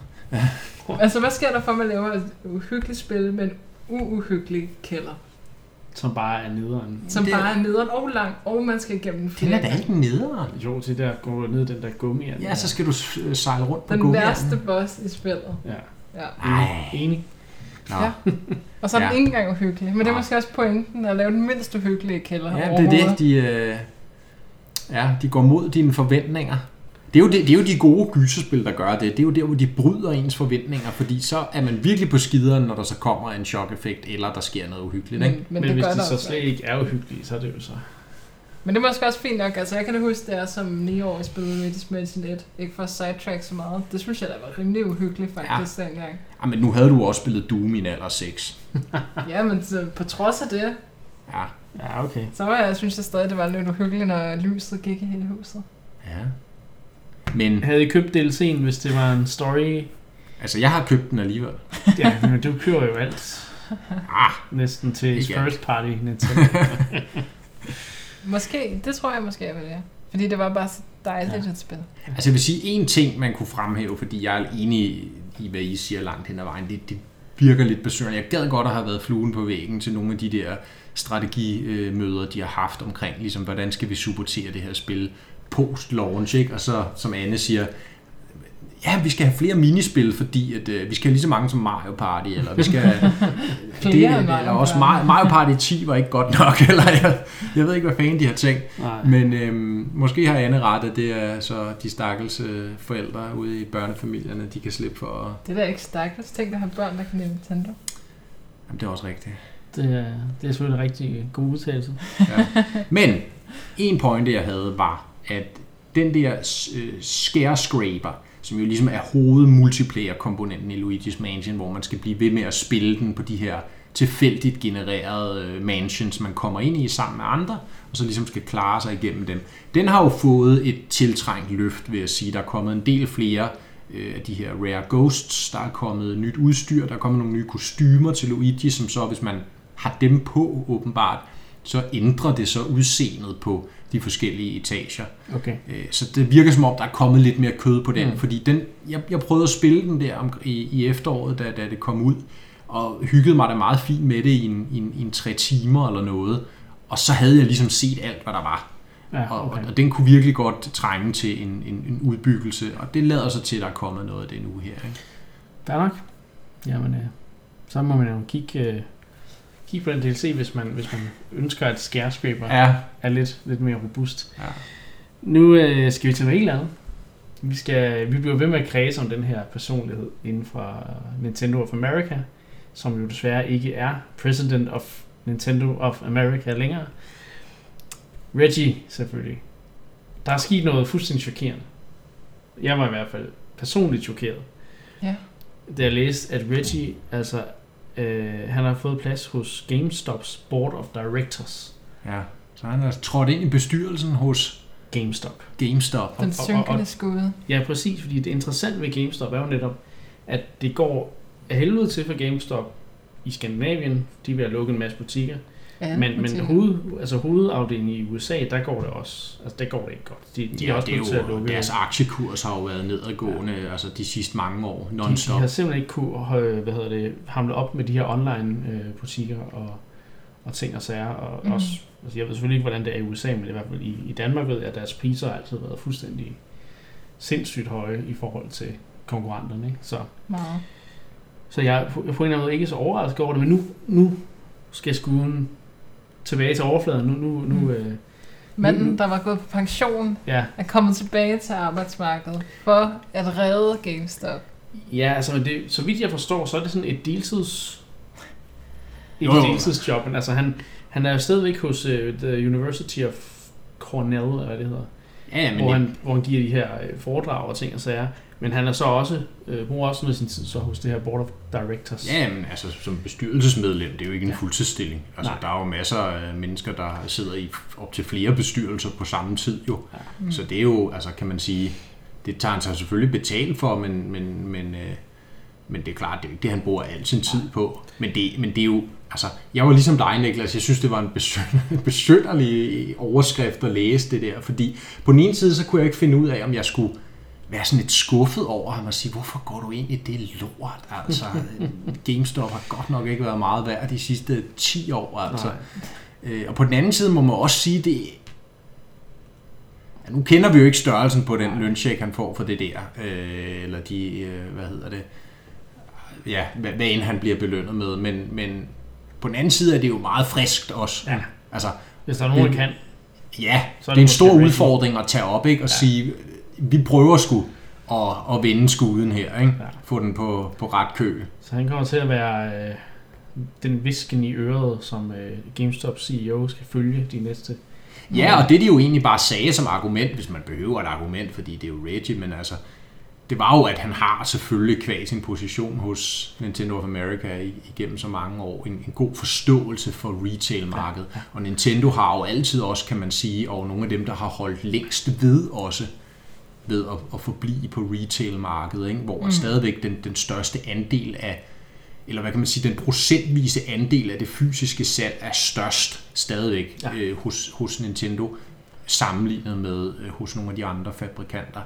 Altså, hvad sker der for, at man laver et uhyggeligt spil med en uuhyggelig kælder, Som bare er nederen. som Det- bare er nederen og lang, og man skal igennem Den flere er da ikke nederen. Jo, til der går ned den der gummi. Ja, så skal du øh, sejle rundt på Den værste boss i spillet. Ja, Ja. Ej. enig. Nå. Ja. Og så er den Ja. ikke engang uhyggelig. Men det er måske også pointen at lave den mindst uhyggelige kælder Ja, det er det, de, øh, ja, de går mod dine forventninger. Det er, jo det, det er jo de gode gyserspil, der gør det. Det er jo der, hvor de bryder ens forventninger, fordi så er man virkelig på skideren, når der så kommer en chok-effekt, eller der sker noget uhyggeligt. Ikke? Men, Men, men, men det hvis gør de der så også. slet ikke er uhyggelige, så er det jo så... Men det er måske også fint nok. Altså, jeg kan da huske, det er som 9-årig spillede Luigi's Mansion 1. Ikke for at sidetrack så meget. Det synes jeg da var rimelig uhyggeligt faktisk ja. dengang. Ja, Ah, men nu havde du også spillet Doom i en alder 6. Ja, men så, på trods af det, Ja, Ja, okay. så var jeg, synes jeg stadig, det var lidt uhyggeligt, når lyset gik i hele huset. ja. Men Havde I købt DLC'en, hvis det var en story? altså, jeg har købt den alligevel. Ja, men du kører jo alt. Ah, Næsten til Ikke first party Nintendo. Måske, det tror jeg måske, jeg vil det. Fordi det var bare så dejligt Ja. et spil. Altså jeg vil sige en ting, man kunne fremhæve, fordi jeg er enig i, i hvad I siger langt hen ad vejen. Det, det virker lidt besøgende. Jeg gad godt at have været fluen på væggen til nogle af de der strategimøder, de har haft omkring, ligesom hvordan skal vi supportere det her spil post-launch, ikke? Og så, som Anne siger, ja, vi skal have flere minispil, fordi at, øh, vi skal have lige så mange som Mario Party, eller vi skal det, eller også. Mario, Mario Party 10 var ikke godt nok, eller jeg, jeg ved ikke, hvad fanden de har tænkt. Nej. Men øhm, måske har Anne ret, at det er så de stakkels øh, forældre ude i børnefamilierne, de kan slippe for at... Det er da ikke stakkels. Tænk at have børn, der kan lide Nintendo. Jamen, det er også rigtigt. Det, er, det er selvfølgelig en rigtig god udtalelse. Ja. Men en pointe, jeg havde, var, at den der øh, scraper, som jo ligesom er hovedmultiplayer-komponenten i Luigi's Mansion, hvor man skal blive ved med at spille den på de her tilfældigt genererede øh, mansions, man kommer ind i sammen med andre, og så ligesom skal klare sig igennem dem. Den har jo fået et tiltrængt løft, vil jeg sige. Der er kommet en del flere øh, af de her rare ghosts, der er kommet nyt udstyr, der er kommet nogle nye kostymer til Luigi, som så, hvis man har dem på åbenbart, så ændrer det så udseendet på de forskellige etager. Okay. Øh, Så det virker som om, der er kommet lidt mere kød på den, Mm. fordi den, jeg, jeg prøvede at spille den der om, i, i efteråret, da, da det kom ud, og hyggede mig da meget fint med det i en, i, en, i en tre timer eller noget, og så havde jeg ligesom set alt, hvad der var. Ja, Og, okay. okay. og den kunne virkelig godt trænge til en, en, en udbyggelse, og det lader så til, at der er kommet noget af det nu her. Ikke? Fair nok. Jamen, øh, så må man jo kigge, øh, kig på den DLC, hvis man, hvis man ønsker, at Skyscraper Ja. er lidt, lidt mere robust. ja. Nu øh, skal vi til noget helt andet. Vi, skal, vi bliver ved med at kredse om den her personlighed inden for Nintendo of America, som jo desværre ikke er President of Nintendo of America længere. Reggie, selvfølgelig. Der er sket noget fuldstændig chokerende. Jeg var i hvert fald personligt chokeret. Ja. Da jeg læste, at Reggie, altså, øh, han har fået plads hos GameStops Board of Directors. ja. Så han er trådt ind i bestyrelsen hos GameStop. GameStop. Den synkende skud. Ja, præcis, fordi det interessante ved GameStop er jo netop, at det går af helvede til for GameStop i Skandinavien. De er ved at lukke en masse butikker. Ja, men men hoved, altså hovedafdelingen i USA, der går det også. Altså, der går det ikke godt. De, de Ja, er også det er nødt til at jo, lukke. deres aktiekurs har jo været nedadgående ja. altså de sidste mange år, de, de non-stop. har simpelthen ikke kunne øh, hvad hedder det, hamle op med de her online øh, butikker og, og ting og sager. Og mm. også, altså jeg ved selvfølgelig ikke, hvordan det er i USA, men i hvert fald i, i Danmark ved jeg, at deres priser har altid været fuldstændig sindssygt høje i forhold til konkurrenterne. Ikke? Så Meget. Så jeg er på, jeg er på en eller anden måde ikke så overrasket over det, men nu, nu skal skuden tilbage til overfladen. Nu, nu, nu Mm. øh, Manden, der var gået på pension, ja. er kommet tilbage til arbejdsmarkedet for at redde GameStop. ja, altså men det, så vidt jeg forstår, så er det sådan et deltids... Et jo. deltidsjob, men altså han, han er jo stadigvæk hos uh, The University of Cornell, eller hvad det hedder, Ja, men hvor, det, han, hvor han giver de her øh, foredrag og ting og sager. Men han er så også, øh, bruger også noget af sin tid så hos det her Board of Directors. Ja, men altså som bestyrelsesmedlem, det er jo ikke en Ja. fuldtidsstilling. Altså Nej. der er jo masser af mennesker, der sidder i op til flere bestyrelser på samme tid jo. Mm. Så det er jo, altså kan man sige, det tager han sig selvfølgelig betalt for, men, men, men, øh, men det er klart, det er jo ikke det, han bruger al sin tid på. Men det, men det er jo, altså, jeg var ligesom dig, Niklas, jeg synes, det var en besynderlig overskrift at læse det der, fordi på den ene side, så kunne jeg ikke finde ud af, om jeg skulle være sådan lidt skuffet over ham og sige, hvorfor går du ind i det lort? Altså, GameStop har godt nok ikke været meget værd de sidste 10 år, altså. Øh, og på den anden side må man også sige, det ja, nu kender vi jo ikke størrelsen på den løncheck, han får for det der, øh, eller de, øh, hvad hedder det, ja, hvad, hvad end han bliver belønnet med, men, men på den anden side er det jo meget friskt også. Ja. Altså, Hvis der er nogen, der Det- kan. ja, Så det er er det en måske stor udfordring at tage op, ikke, og ja. sige, vi prøver sgu at, at vende skuden her, ikke? Ja. få den på, på ret kø. Så han kommer til at være øh, den visken i øret, som øh, GameStop CEO skal følge de næste. Ja, og det de jo egentlig bare sagde som argument, hvis man behøver et argument, fordi det er jo Reggie, men altså, det var jo, at han har selvfølgelig kvæg sin position hos Nintendo of America igennem så mange år, en, en god forståelse for retailmarkedet. Ja, ja. Og Nintendo har jo altid også, kan man sige, og nogle af dem, der har holdt længst ved også, ved at, at forblive på retailmarkedet, ikke? hvor Mm. stadigvæk den, den største andel af, eller hvad kan man sige, den procentvise andel af det fysiske salg er størst stadigvæk Ja. øh, hos, hos Nintendo, sammenlignet med øh, hos nogle af de andre fabrikanter.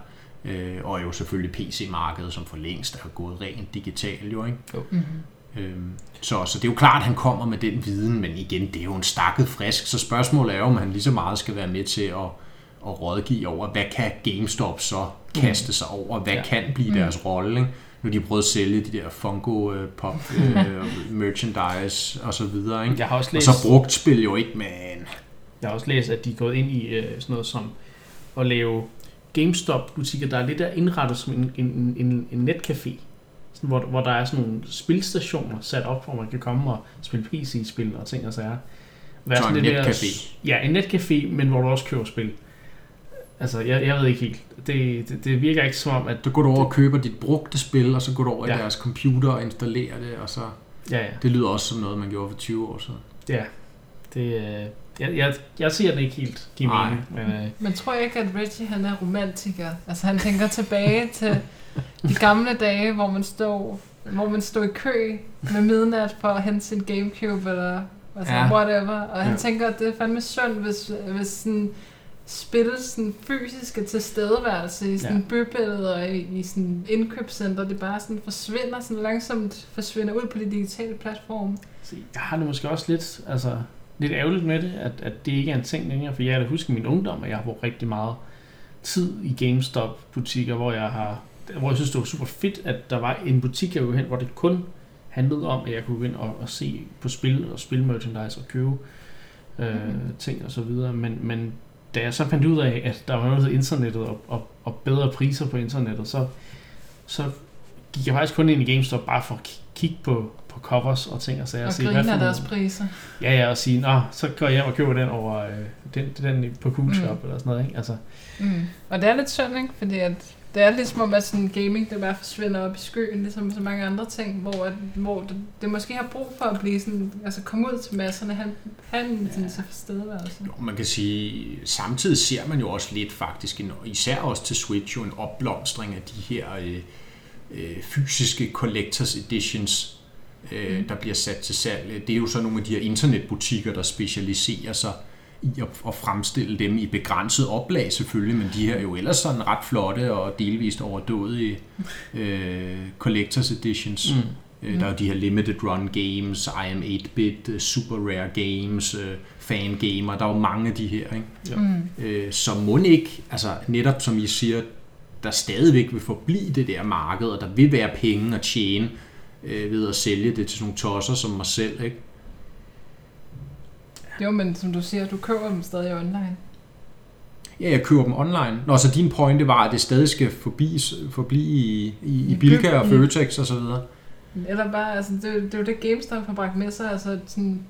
Øh, og jo selvfølgelig PC-markedet, som for længst er gået rent digital jo, ikke? Mm-hmm. Øhm, så, så det er jo klart, at han kommer med den viden, men igen, det er jo en stakket frisk, så spørgsmålet er jo, om han lige så meget skal være med til at, at rådgive over, hvad kan GameStop så kaste sig over, hvad Ja. kan blive Mm. deres rolle? Nu har de prøvet at sælge de der Funko øh, Pop øh, merchandise og så videre, ikke? Jeg har også Og læst, så brugt spil jo ikke, men jeg har også læst at de er gået ind i øh, sådan noget som at lave GameStop-butikker, der er lidt der indrettet som en, en, en, en netcafé. Sådan, hvor, hvor der er sådan nogle spilstationer sat op, hvor man kan komme og spille PC-spil og ting og sager. Være Så sådan en netcafé. Ja, en netcafé, men hvor du også køber spil. Altså, jeg, jeg ved ikke helt. Det, det, det virker ikke som om, at... så går du over og køber dit brugte spil, og så går du over Ja. i deres computer og installerer det, og så... Ja, ja. Det lyder også som noget, man gjorde for 20 år siden. Ja, det, øh, jeg, jeg, jeg ser den ikke helt give Nej. mening. Men, øh, Men tror jeg ikke, at Reggie han er romantiker? Altså han tænker tilbage til de gamle dage, hvor man stod, hvor man stod i kø med midnat for at hente sin Gamecube eller altså ja. whatever. Og han Ja. tænker, at det er fandme synd, hvis, hvis sådan spil sådan fysiske tilstedeværelse i sådan Ja. bybilleder og i, i sådan indkøbscenter, det bare sådan forsvinder, sådan langsomt forsvinder ud på de digitale platforme. så jeg har det måske også lidt, altså, lidt ærgerligt med det, at, at det ikke er en ting længere, for jeg kan huske min ungdom, at jeg har brugt rigtig meget tid i GameStop-butikker, hvor jeg har hvor jeg synes, det var super fedt, at der var en butik, jeg ville hen, hvor det kun handlede om, at jeg kunne gå ind og, og se på spil og spilmerchandise og købe øh, Mhm. ting og så videre. Men, men da jeg så fandt ud af, at der var noget, der internettet og, og, og bedre priser på internettet, så, så gik jeg faktisk kun ind i GameStop bare for at ki- kigge på, på covers og ting og sager. Og se, hvad griner for deres nogle- priser. Ja, ja, og sige, Nå, så går jeg hjem og køber den over øh, den, den på Cool Shop Mm. eller sådan noget. Ikke? Altså, Mm. Og det er lidt synd, ikke? Fordi at det er lidt som om, at sådan gaming, det bare forsvinder op i skyen, ligesom så mange andre ting, hvor, at, hvor det, det, måske har brug for at blive sådan, altså komme ud til masserne, have, have en sådan, så tilstedeværelse. Jo, man kan sige, samtidig ser man jo også lidt faktisk, en, især også til Switch, jo en opblomstring af de her øh, øh, fysiske collectors editions, øh, Mm. der bliver sat til salg. Det er jo så nogle af de her internetbutikker, der specialiserer sig i at, at fremstille dem i begrænset oplag selvfølgelig, men de her er jo ellers sådan ret flotte og delvist overdådige øh, collectors editions. mm. Øh, Der er jo de her limited run games, I am 8-bit, øh, super rare games, øh, fan gamer, der er jo mange af de her, ikke? Ja. Mm. Øh, så må ikke, altså netop som I siger, der stadigvæk vil forblive det der marked, og der vil være penge at tjene øh, ved at sælge det til sådan nogle tosser som mig selv, ikke? Jo, men som du siger, du køber dem stadig online. Ja, jeg køber dem online. Nå, så din pointe var, at det stadig skal forbi, forblive i, i, i Bilka og. Føtex og så videre. Eller bare, altså, det, er det er jo det GameStop har bragt med sig, altså sådan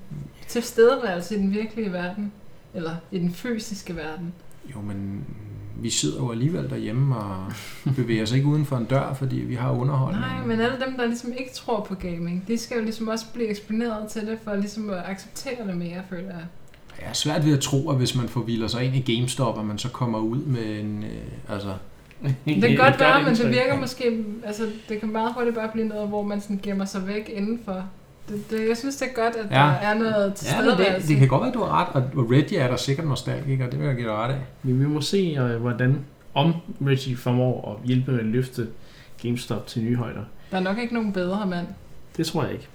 tilstedeværelse i den virkelige verden. Eller i den fysiske verden. Jo, men vi sidder jo alligevel derhjemme og bevæger os ikke uden for en dør, fordi vi har underholdning. Nej, men alle dem, der ligesom ikke tror på gaming, de skal jo ligesom også blive eksponeret til det, for ligesom at acceptere det mere, føler jeg. Jeg er svært ved at tro, at hvis man forvilder sig ind i GameStop, at man så kommer ud med en... Øh, altså, Det kan godt være, men det virker måske, altså det kan meget hurtigt bare blive noget, hvor man sådan gemmer sig væk indenfor. Det, det, jeg synes, det er godt, at Ja. der er noget ja, men tilstedeværelse. det, det kan godt være, at du har ret, og Reggie er der sikkert nostalgiker, det vil jeg give dig ret af. Men vi må se, øh, hvordan om Reggie formår at hjælpe med at løfte GameStop til nye højder. Der er nok ikke nogen bedre mand. Det tror jeg ikke.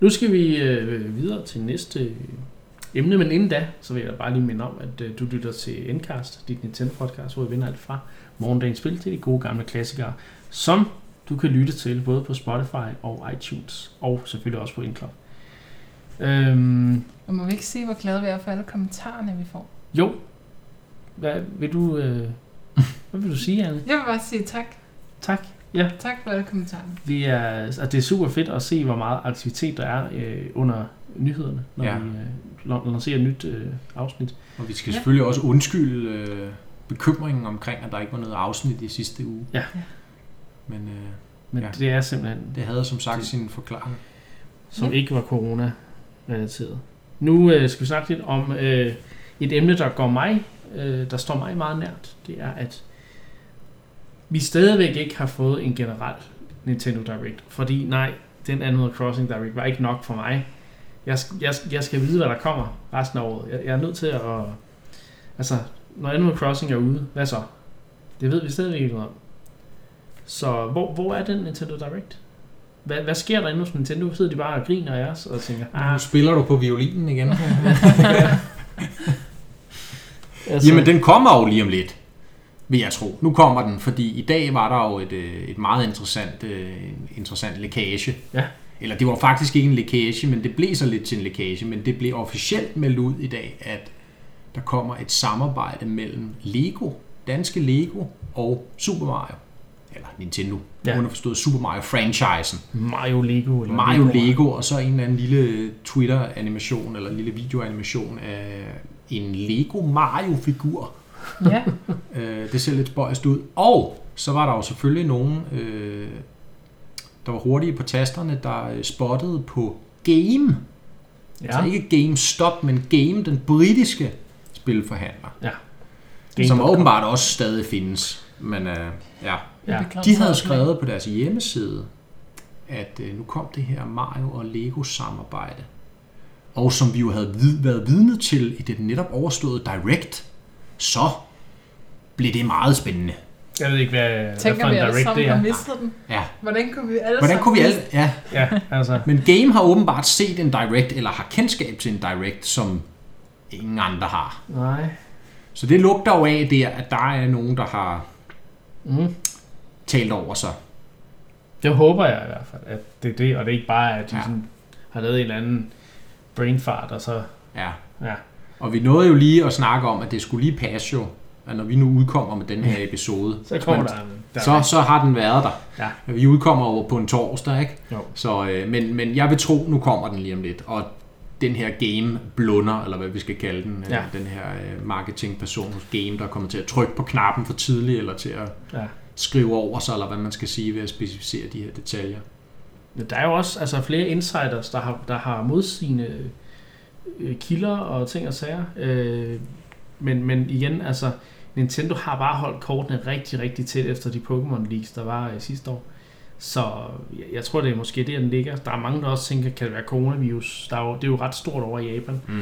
Nu skal vi øh, videre til næste emne, men inden da, så vil jeg bare lige minde om, at øh, du lytter til Endcast, dit Nintendo-podcast, hvor vi vender alt fra morgendagens spil til de gode gamle klassikere, som du kan lytte til både på Spotify og iTunes, og selvfølgelig også på Indcloud. Øhm, Og må vi ikke sige, hvor glade vi er for alle kommentarerne, vi får? jo, hvad vil du, øh, hvad vil du sige, Anne? Jeg vil bare sige tak. Tak. Tak for alle kommentarerne. Vi er, altså, det er super fedt at se, hvor meget aktivitet der er øh, under nyhederne, når Ja. ja. vi øh, lan- lancerer et nyt øh, afsnit. Og vi skal Ja. selvfølgelig også undskylde øh, bekymringen omkring, at der ikke var noget afsnit i sidste uge. Ja. Men øh, Men Ja. det er simpelthen, det havde som sagt Det- sin forklaring. som Ja. ikke var corona-relateret. Nu øh, skal vi snakke lidt om øh, et emne, der går mig, øh, der står mig meget nært. Det er, at vi stadigvæk ikke har fået en generel Nintendo Direct. Fordi nej, den Animal Crossing Direct var ikke nok for mig. Jeg, jeg, jeg skal vide, hvad der kommer resten af året. Jeg, jeg er nødt til at... Altså, når Animal Crossing er ude, hvad så? Det ved vi stadigvæk ikke noget om. Så hvor, hvor er den Nintendo Direct? Hvad, hvad sker der inde hos Nintendo? Sidder de bare og griner af os og tænker, Nu ah, spiller du på violinen igen. altså, Jamen, den kommer jo lige om lidt, vil jeg tro. Nu kommer den, fordi i dag var der jo et, øh, et meget interessant, øh, interessant lækage. Ja. Eller det var faktisk ikke en lækage, men det blev så lidt til en lækage, men det blev officielt meldt ud i dag, at der kommer et samarbejde mellem Lego, danske Lego og Super Mario. Eller Nintendo. Ja. Ja. Underforstået Super Mario-franchisen. Mario Lego. Eller Mario Lego. Lego, og så en eller anden lille Twitter-animation, eller en lille videoanimation af en Lego Mario-figur. Ja. Øh, det ser lidt spøjst ud. Og så var der jo selvfølgelig nogen, øh, der var hurtige på tasterne, der øh, spottede på Game. Ja. Ja, Altså ikke GameStop, men Game, den britiske spilforhandler. Game som åbenbart også stadig findes. Men øh, ja, Ja. de havde skrevet på deres hjemmeside, at øh, nu kom det her Mario og Lego samarbejde. Og som vi jo havde vid- været vidne til i det netop overståede Direct, så blev det meget spændende. Jeg ved ikke, hvad, hvad Tænker for vi en direct sammen det har er. mistet den? Ja. Hvordan kunne vi alle Hvordan kunne vi alle... Ja, Ja, altså. men Game har åbenbart set en Direct, eller har kendskab til en Direct, som ingen andre har. Nej. Så det lugter jo af der, at der er nogen, der har Mm. Talt over sig. Det håber jeg i hvert fald, at det er det, og det er ikke bare, at de Ja. ja. sådan, har lavet en eller anden brain fart, og så... Ja. Ja. Og vi nåede jo lige at snakke om, at det skulle lige passe jo, at når vi nu udkommer med den her episode, Så kommer men der. Der så, så har den været der. Ja. Vi udkommer over på en torsdag, ikke? Jo. Så, øh, men, men jeg vil tro, nu kommer den lige om lidt. Og den her game blunder, eller hvad vi skal kalde den, Ja. øh, den her øh, marketingperson hos Game, der kommer til at trykke på knappen for tidligt, eller til at Ja skrive over sig, eller hvad man skal sige ved at specificere de her detaljer. Men Der er jo også altså, flere insiders, der har, der har modsigende øh, kilder og ting og sager. Øh, men, men igen, altså, Nintendo har bare holdt kortene rigtig, rigtig tæt efter de Pokémon Leaks, der var øh, sidste år. Så jeg, jeg tror, det er måske der, den ligger. Der er mange, der også tænker, kan det være coronavirus? Der er jo, det er jo ret stort over i Japan, Mm.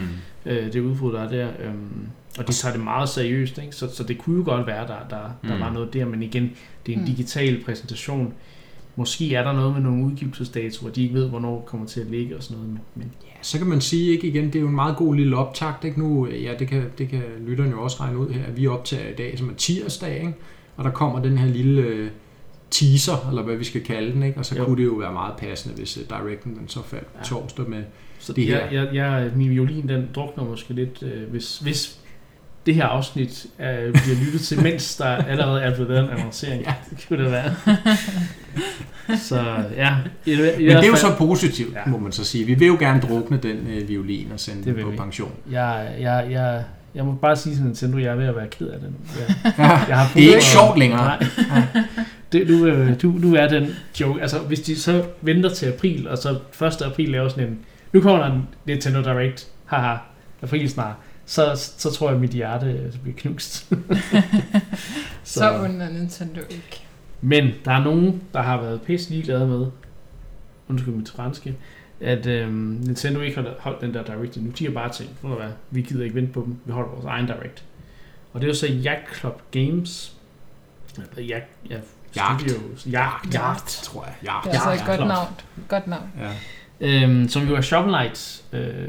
øh, det udbrud, der er der. Øhm, og de tager det meget seriøst, ikke? Så, så det kunne jo godt være, der, der, der Mm. var noget der. Men igen, det er en Mm. digital præsentation. Måske er der noget med nogle udgivelsesdatoer, de ikke ved, hvornår det kommer til at ligge og sådan noget. Men, men Ja, så kan man sige, ikke igen, det er jo en meget god lille optakt, ikke nu, ja, det kan, det kan lytterne jo også regne ud her, at vi optager i dag, som er tirsdag, ikke? og der kommer den her lille øh, teaser, eller hvad vi skal kalde den, ikke? og så jo. Jo. kunne det jo være meget passende, hvis uh, Directen den så faldt ja. Torsdag med, så Det her. jeg, jeg, min violin, den drukner måske lidt, øh, hvis, hvis det her afsnit øh, bliver lyttet til, mens der allerede er blevet lavet en annoncering. Ja. Det kunne det være. så ja. I, i Men det er jo fald- så positivt, ja. Må man så sige. Vi vil jo gerne drukne den øh, violin og sende den på vi. pension. Jeg, jeg, jeg, jeg må bare sige til Nintendo, jeg er ved at være ked af det nu. Jeg, Ja, jeg har det er ikke sjovt længere. Nej. Det, du, øh, du, du er den joke. Altså, hvis de så venter til april, og så 1. april laver sådan en... Nu kommer der en Nintendo Direct. Haha. April snart. Så, så tror jeg, at mit hjerte øh, bliver knust. Så under Nintendo ikke. Men der er nogen, der har været pisse ligeglade med, undskyld mit franske, at øhm, Nintendo ikke har holdt den der Direct endnu. De har bare tænkt, ved du hvad, vi gider ikke vente på dem, vi holder vores egen Direct. Og det er jo så Yacht Club Games, eller Yacht, ja, Jagt. Studios, Yacht, Yacht, tror jeg. Ja. Det er altså Ja, et godt navn. Godt navn. ja. øhm, som jo er Shovel Knight. Øh,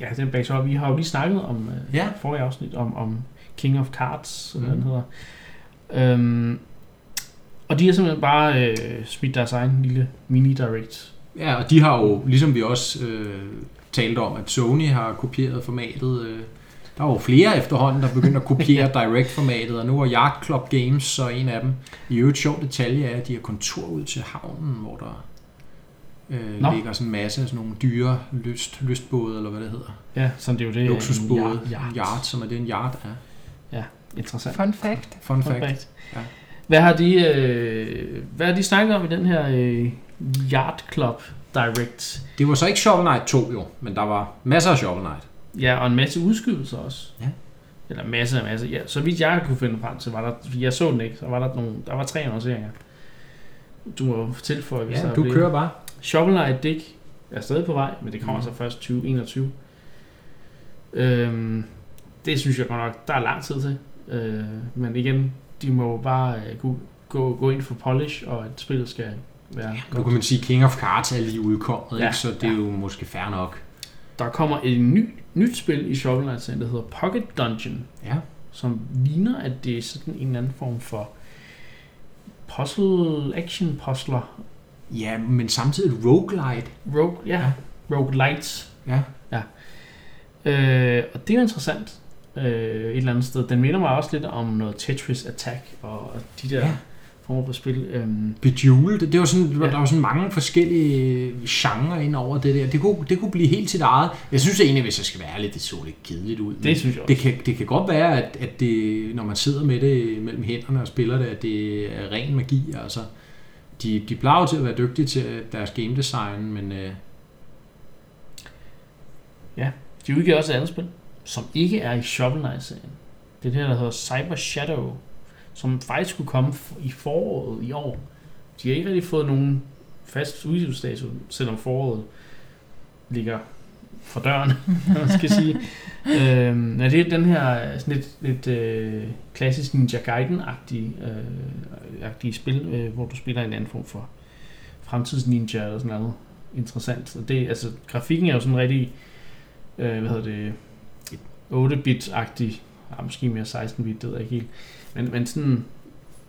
ja, den bag så, vi har jo lige snakket om øh, Ja. forrige afsnit, om, om King of Cards, eller hvad Mhm. den hedder. Øhm, og de har simpelthen bare øh, smidt deres egen lille mini-direct. Ja, og de har jo, ligesom vi også øh, talte om, at Sony har kopieret formatet. Øh, der er jo flere efterhånden, der begynder at kopiere Direct-formatet, og nu er Yacht Club Games så en af dem. I øvrigt sjov detalje er, at de har kontor ud til havnen, hvor der øh, Nå. ligger sådan en masse af sådan nogle dyre lyst, lystbåde, eller hvad det hedder. Ja, så det er jo det. Luksusbåde. Ja, Yacht. Yacht, som er det en yacht er. Interessant. Fun fact. Fun Fun fact. fact. Ja. Hvad har de, øh, hvad har de snakket om i den her øh, Yacht Club Direct? Det var så ikke Shovel Knight 2 jo, men der var masser af Shovel Knight. Ja, og en masse udskydelser også. Ja. Eller masse og masse. Ja, så vidt jeg kunne finde frem til, var der, jeg så den ikke, så var der nogle, der var tre annonceringer. Du må tilføje, hvis der Ja, du flere. kører bare. Shovel Knight Dick er stadig på vej, men det kommer Mm. så først 2021. Øhm, det synes jeg godt nok, der er lang tid til. Øh, men igen, de må bare øh, gå, gå, gå ind for polish, og at spillet skal være Nu godt. kan man sige, King of Cards er lige udkommet, Ja, ikke? så det er jo måske fair nok. Der kommer et ny, nyt spil i Shovel Knight, der hedder Pocket Dungeon, Ja. som ligner, at det er sådan en eller anden form for puzzle, action puzzler. Ja, men samtidig roguelite. Rogue, ja, roguelites. Ja. ja. Øh, og det er jo interessant øh, et eller andet sted. Den minder mig også lidt om noget Tetris Attack og og de der Ja. Ja. former for spil. Øhm, Bejeweled, det, det var sådan, Ja. der var sådan mange forskellige genrer ind over det der. Det kunne, det kunne blive helt sit eget. Jeg synes egentlig, hvis jeg skal være ærlig, det så lidt kedeligt ud. det synes jeg også. det kan, det kan godt være, at, at det, når man sidder med det mellem hænderne og spiller det, at det er ren magi. Altså, de, de plejer til at være dygtige til deres game design, men øh, De udgiver også et andet spil, som ikke er i Shovel Knight-serien. Det er det her, der hedder Cyber Shadow, som faktisk skulle komme i foråret i år. De har ikke rigtig fået nogen fast udgivelsesdato, selvom foråret ligger for døren, man skal sige. øhm, ja, det er den her sådan lidt, lidt øh, klassisk Ninja Gaiden-agtige øh, agtige spil, øh, hvor du spiller en anden form for fremtidsninja eller sådan noget interessant. Og det, altså, grafikken er jo sådan rigtig øh, hvad hedder det, 8-bit-agtig, ja, måske mere 16-bit, det ved jeg ikke helt. Men, men sådan,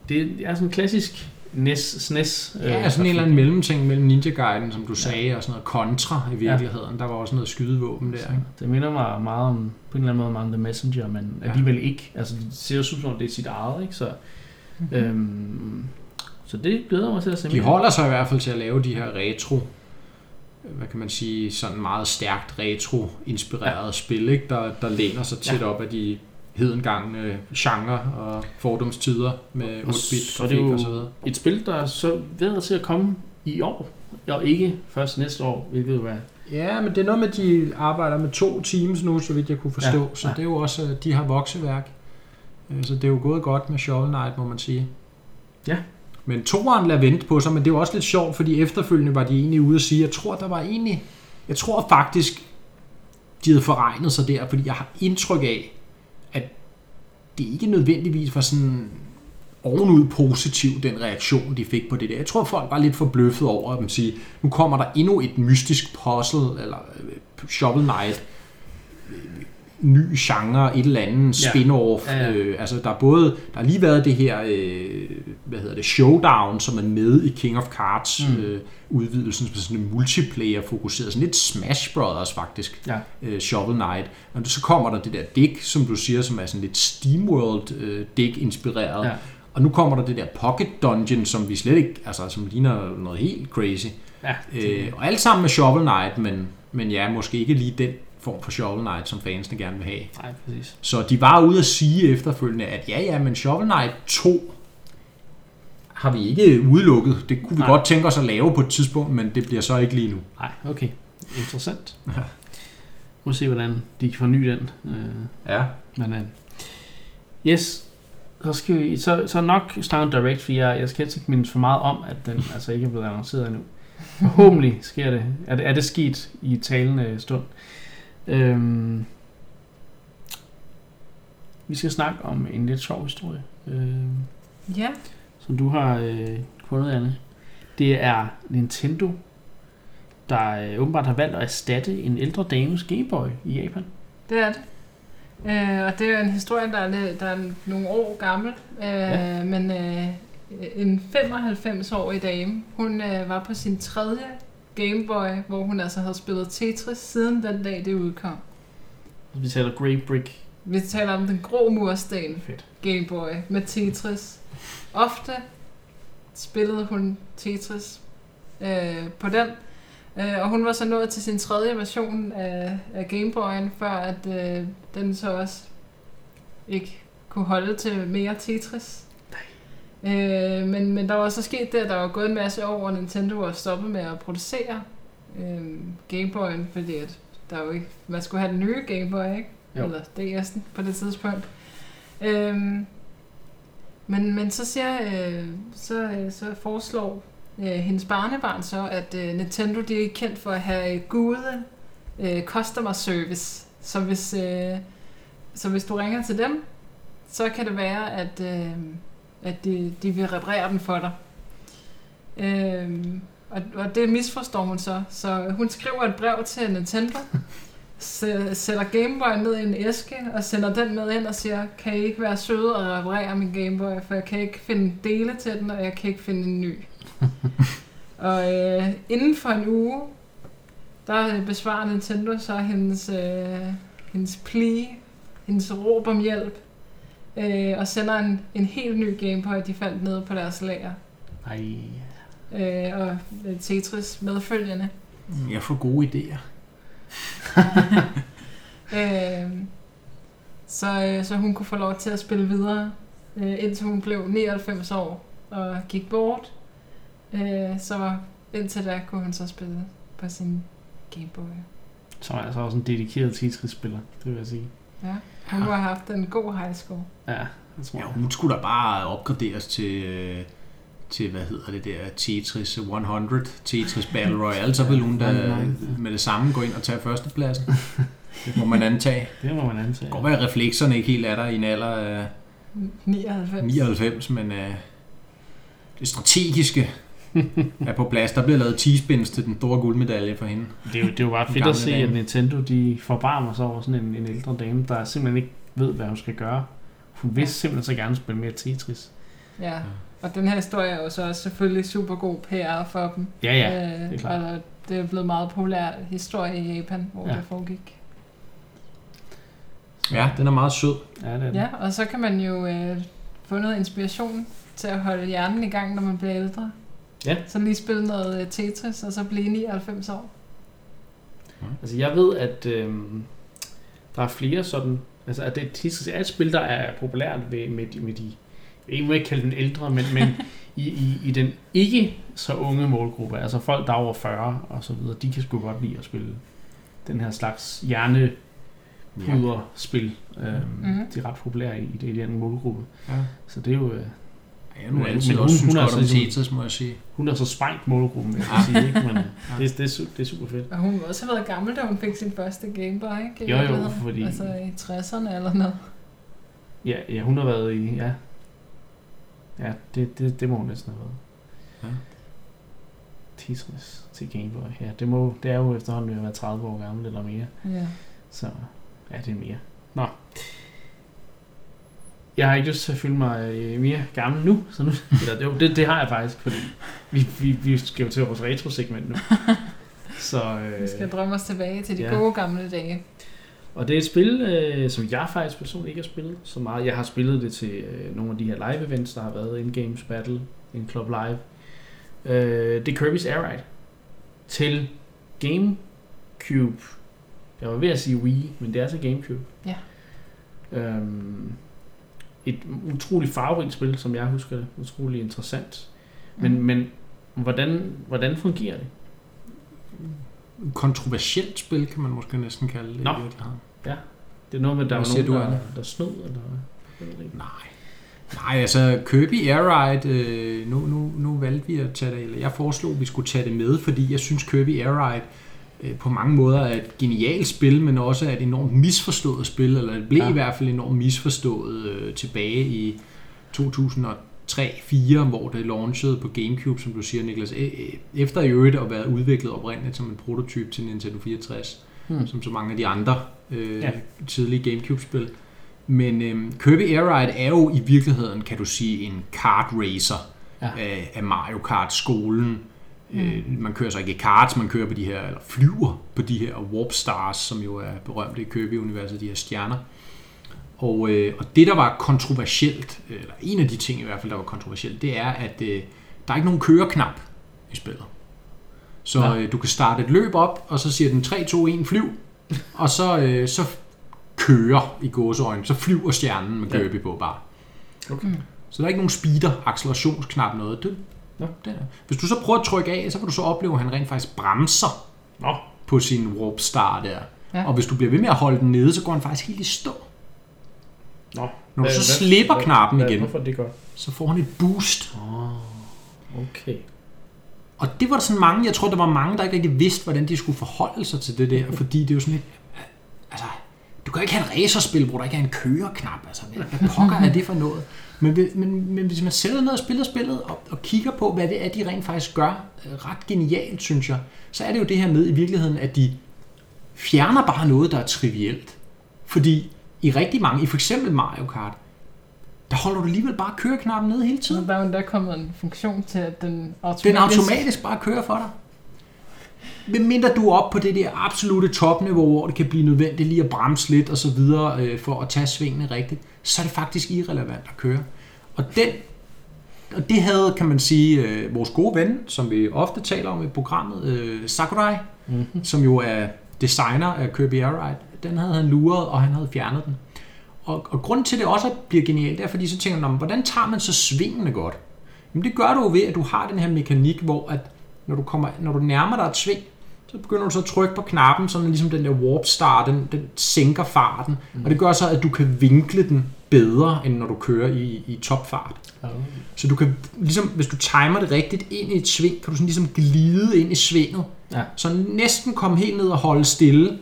det er sådan klassisk NES, SNES. Ja, øh, sådan en eller anden mellemting mellem Ninja Gaiden, som du sagde, og sådan noget kontra i virkeligheden. Ja. Der var også noget skydevåben der. Ikke? Det minder mig meget om, på en eller anden måde, meget om The Messenger, men ja. alligevel ikke. Altså, det ser jo som om, det er sit eget, ikke? Så, mm-hmm. øhm, så det glæder mig til at se De holder sig i hvert fald til at lave de her retro hvad kan man sige, sådan meget stærkt retro-inspireret ja. spil, ikke? Der, der læner sig tæt ja. op af de hedengangne genre og fordomstider med 8-bit grafik og så videre. et spil, der er så ved til at komme i år, og ikke først næste år, hvilket jo er Ja, men det er noget med, at de arbejder med to teams nu, så vidt jeg kunne forstå. Ja, så ja. det er jo også, de har vokseværk. Øh, så det er jo gået godt med Shovel Knight, må man sige. Ja. Men toeren lader vente på sig, men det er jo også lidt sjovt, fordi efterfølgende var de egentlig ude at sige, jeg tror, der var egentlig, jeg tror faktisk, de havde forregnet sig der, fordi jeg har indtryk af, det ikke nødvendigvis var sådan ovenud positiv, den reaktion, de fik på det der. Jeg tror, folk var lidt forbløffet over at sige, nu kommer der endnu et mystisk puzzle, eller øh, Shovel Knight, ny genre, et eller andet spin-off. Ja. Ja. Øh, altså der er både, der har lige været det her, øh, hvad hedder det, Showdown, som er med i King of Cards mm. øh, udvidelsen, som sådan en multiplayer fokuseret, sådan lidt Smash Brothers faktisk, ja. øh, Shovel Knight. Og så kommer der det der dæk, som du siger, som er sådan lidt SteamWorld øh, dæk inspireret. Ja. Og nu kommer der det der Pocket Dungeon, som vi slet ikke, altså som ligner noget helt crazy. Ja, øh, og alt sammen med Shovel Knight, men, men ja, måske ikke lige den form for Shovel Knight, som fansene gerne vil have. Nej, præcis. Så de var ude at sige efterfølgende, at ja, ja, men Shovel Knight 2 har vi ikke udelukket. Det kunne vi Nej. godt tænke os at lave på et tidspunkt, men det bliver så ikke lige nu. Nej, okay. Interessant. Ja. Må se, hvordan de kan forny den. Øh, ja. Men, uh, yes, så skal vi så, så nok starte direct, for jeg, jeg skal ikke mindes for meget om, at den altså ikke er blevet annonceret endnu. Forhåbentlig sker det. Er det, er det sket i talende stund. Øhm, vi skal snakke om en lidt sjov historie. Øhm, ja. Som du har øh, fundet, Anne. Det er Nintendo, der øh, åbenbart har valgt at erstatte en ældre dames Gameboy i Japan. Det er det. Øh, og det er en historie, der er, der er nogle år gammel. Øh, ja. Men øh, en 95-årig dame, hun øh, var på sin tredje Game Boy, hvor hun altså havde spillet Tetris siden den dag, det udkom. Vi taler Grey Brick. Vi taler om den grå mursten Fedt. Game Boy med Tetris. Ofte spillede hun Tetris øh, på den. Øh, og hun var så nået til sin tredje version af, af Game Boy'en, før at øh, den så også ikke kunne holde til mere Tetris. Øh, men, men der var så sket det, at der var gået en masse år, og Nintendo var stoppet med at producere øh, Game Boy'en, fordi at der jo ikke, man skulle have den nye Game Boy, ikke? Jo. Eller DS'en på det tidspunkt. Øh, men, men så siger, øh, så, så foreslår øh, hendes barnebarn så, at øh, Nintendo de er kendt for at have gode øh, customer service. Så hvis, øh, så hvis du ringer til dem, så kan det være, at øh, at de, de vil reparere den for dig. Øhm, og, og det misforstår hun så. Så hun skriver et brev til Nintendo, sætter Gameboy ned i en æske og sender den med ind og siger, kan I ikke være søde og reparere min Gameboy, for jeg kan ikke finde dele til den, og jeg kan ikke finde en ny. og øh, inden for en uge, der besvarer Nintendo så hendes, øh, hendes plea, hendes råb om hjælp, øh, og sender en, en helt ny Game Boy, de fandt nede på deres lager. Ej. Øh, og Tetris medfølgende. Mm, jeg får gode idéer. øh, så, øh, så hun kunne få lov til at spille videre, øh, indtil hun blev 99 år og gik bort. Øh, så indtil da kunne hun så spille på sin Game Boy. Så er altså også en dedikeret Tetris-spiller, det vil jeg sige. Ja. Hun har haft en god high school. Ja, det tror jeg. Ja, hun skulle da bare opgraderes til, øh, til hvad hedder det der, Tetris 100, Tetris Battle Royale, så vil hun da med det samme gå ind og tage førstepladsen. Det må man antage. Det må man antage. Det kan være, at reflekserne ikke helt er der i en alder af 99, 99 men uh, det strategiske er på plads. Der bliver lavet T-spins til den store guldmedalje for hende. Det er jo, det er jo bare fedt at se, dame. at Nintendo de forbarmer sig over sådan en, en ældre dame, der simpelthen ikke ved, hvad hun skal gøre. Hun vil ja. simpelthen så gerne spille mere Tetris. Ja. Og den her historie er jo så også selvfølgelig super god PR for dem. Ja, ja, Øh, det er klart. Og det er blevet meget populær historie i Japan, hvor Ja. det foregik. Ja, den er meget sød. Ja, det er den. Ja, og så kan man jo øh, få noget inspiration til at holde hjernen i gang, når man bliver ældre. Ja. Så lige spille noget øh, Tetris, og så blive 99 år. Altså jeg ved, at øh, der er flere sådan, altså at det Tetris er et spil, der er populært ved, med, de, med de, jeg vil ikke kalde den ældre, men, men i, i, i den ikke så unge målgruppe, altså folk der er over 40 og så videre, de kan sgu godt lide at spille den her slags hjernepuderspil. Ja. Øhm, Mhm. De er ret populære i, i, det, i den målgruppe. Ja. Så det er jo, øh, Ja, nu er altid men også hun- synes hun er godt om ligesom- Tetris, må jeg sige. hun er så sprængt målgruppen, vil jeg sige, ikke? Men det, det, er, det er super fedt. Og hun må også have været gammel, da hun fik sin første Game Boy, ikke? I Jo, jo, fordi- Altså i 60'erne eller noget. Ja, ja hun har været i, ja. Ja, det, det, det må hun næsten have været. Ja. Tetris til Game Boy. Ja, det, må, det er jo efterhånden ved at være 30 år gammel eller mere. Ja. Så ja, det er mere. Nå. Jeg har ikke lyst til at føle mig øh, mere gammel nu. Så nu eller, jo, det, det har jeg faktisk, fordi vi, vi, vi skal jo til vores retro-segment nu. Så, øh, Vi skal drømme os tilbage til de ja. gode gamle dage. og det er et spil, øh, som jeg faktisk personligt ikke har spillet så meget. Jeg har spillet det til øh, nogle af de her live-events, der har været in-games battle, in Club Live. Øh, det er Kirby's Air Ride til GameCube. Jeg var ved at sige Wii, men det er til GameCube. Ja. Øhm, et utroligt farverigt spil, som jeg husker det. Utroligt interessant. Men, Mhm. men hvordan, hvordan fungerer det? Kontroversielt spil, kan man måske næsten kalde det. Nå. virkeligheden. Det er noget med, der Hvad siger nogen, du, der, der snød, eller hvad? Nej. Nej, altså Kirby Air Ride, øh, nu, nu, nu valgte vi at tage det, eller jeg foreslog, at vi skulle tage det med, fordi jeg synes Kirby Air Ride på mange måder er et genialt spil, men også er et enormt misforstået spil, eller det blev Ja. i hvert fald enormt misforstået øh, tilbage i 2003-2004, hvor det launchede på Gamecube, som du siger, Niklas, efter i øvrigt at være udviklet oprindeligt som en prototype til Nintendo 64 Hmm. som så mange af de andre øh, Ja. tidlige Gamecube-spil. Men øh, Kirby Air Ride er jo i virkeligheden, kan du sige, en kart racer Ja. af, af Mario Kart-skolen. Mm. Øh, man kører så ikke i karts, man kører på de her, eller flyver på de her Warp Stars, som jo er berømte i Kirby-universet, de her stjerner. Og, øh, og det, der var kontroversielt, eller en af de ting i hvert fald, der var kontroversielt, det er, at øh, der er ikke nogen køreknap i spillet. Så øh, du kan starte et løb op, og så siger den 3, 2, 1, flyv, og så, øh, så kører i gåseøjne, så flyver stjernen med Ja. Kirby på bare. Okay. Så der er ikke nogen speeder, accelerationsknap, noget. Det, Nå. det er. Hvis du så prøver at trykke af, så vil du så opleve, at han rent faktisk bremser Nå, på sin warp star der. Ja. Og hvis du bliver ved med at holde den nede, så går han faktisk helt i stå. Nå. Når du Hvad- så slipper hvad- knappen hvad- igen, Hvorfor det godt? så får han et boost. Oh, okay. Og det var der sådan mange, jeg tror, der var mange, der ikke rigtig vidste, hvordan de skulle forholde sig til det der, fordi det er jo sådan et, altså, du kan ikke have et racerspil, hvor der ikke er en køreknap, altså, hvad pokker er det for noget? Men, hvis- men, men hvis man sætter ned og spiller spillet, og, og kigger på, hvad det er, de rent faktisk gør, øh, ret genialt, synes jeg, så er det jo det her med i virkeligheden, at de fjerner bare noget, der er trivielt. Fordi i rigtig mange, i for eksempel Mario Kart, der holder du alligevel bare køreknappen nede hele tiden. der er jo endda kommet en funktion til, at den automatisk... Den automatisk bare kører for dig. Medmindre du er oppe på det der absolute topniveau, hvor det kan blive nødvendigt lige at bremse lidt og så videre øh, for at tage svingene rigtigt, så er det faktisk irrelevant at køre. Og den og det havde, kan man sige, øh, vores gode ven, som vi ofte taler om i programmet, øh, Sakurai, Mm-hmm. som jo er designer af Kirby Air Ride, den havde han luret, og han havde fjernet den. Og, og grunden til, det også bliver genialt, er, fordi så tænker man, "Nå, men hvordan tager man så svingene godt? Jamen det gør du jo ved, at du har den her mekanik, hvor at når du, kommer, når du nærmer dig et sving, så begynder du så at trykke på knappen, så den, ligesom den der warp star, den, den sænker farten. Mm. Og det gør så, at du kan vinkle den bedre, end når du kører i, i topfart. Oh. Så du kan, ligesom, hvis du timer det rigtigt ind i et sving, kan du sådan ligesom glide ind i svinget. Ja. Så næsten komme helt ned og holde stille.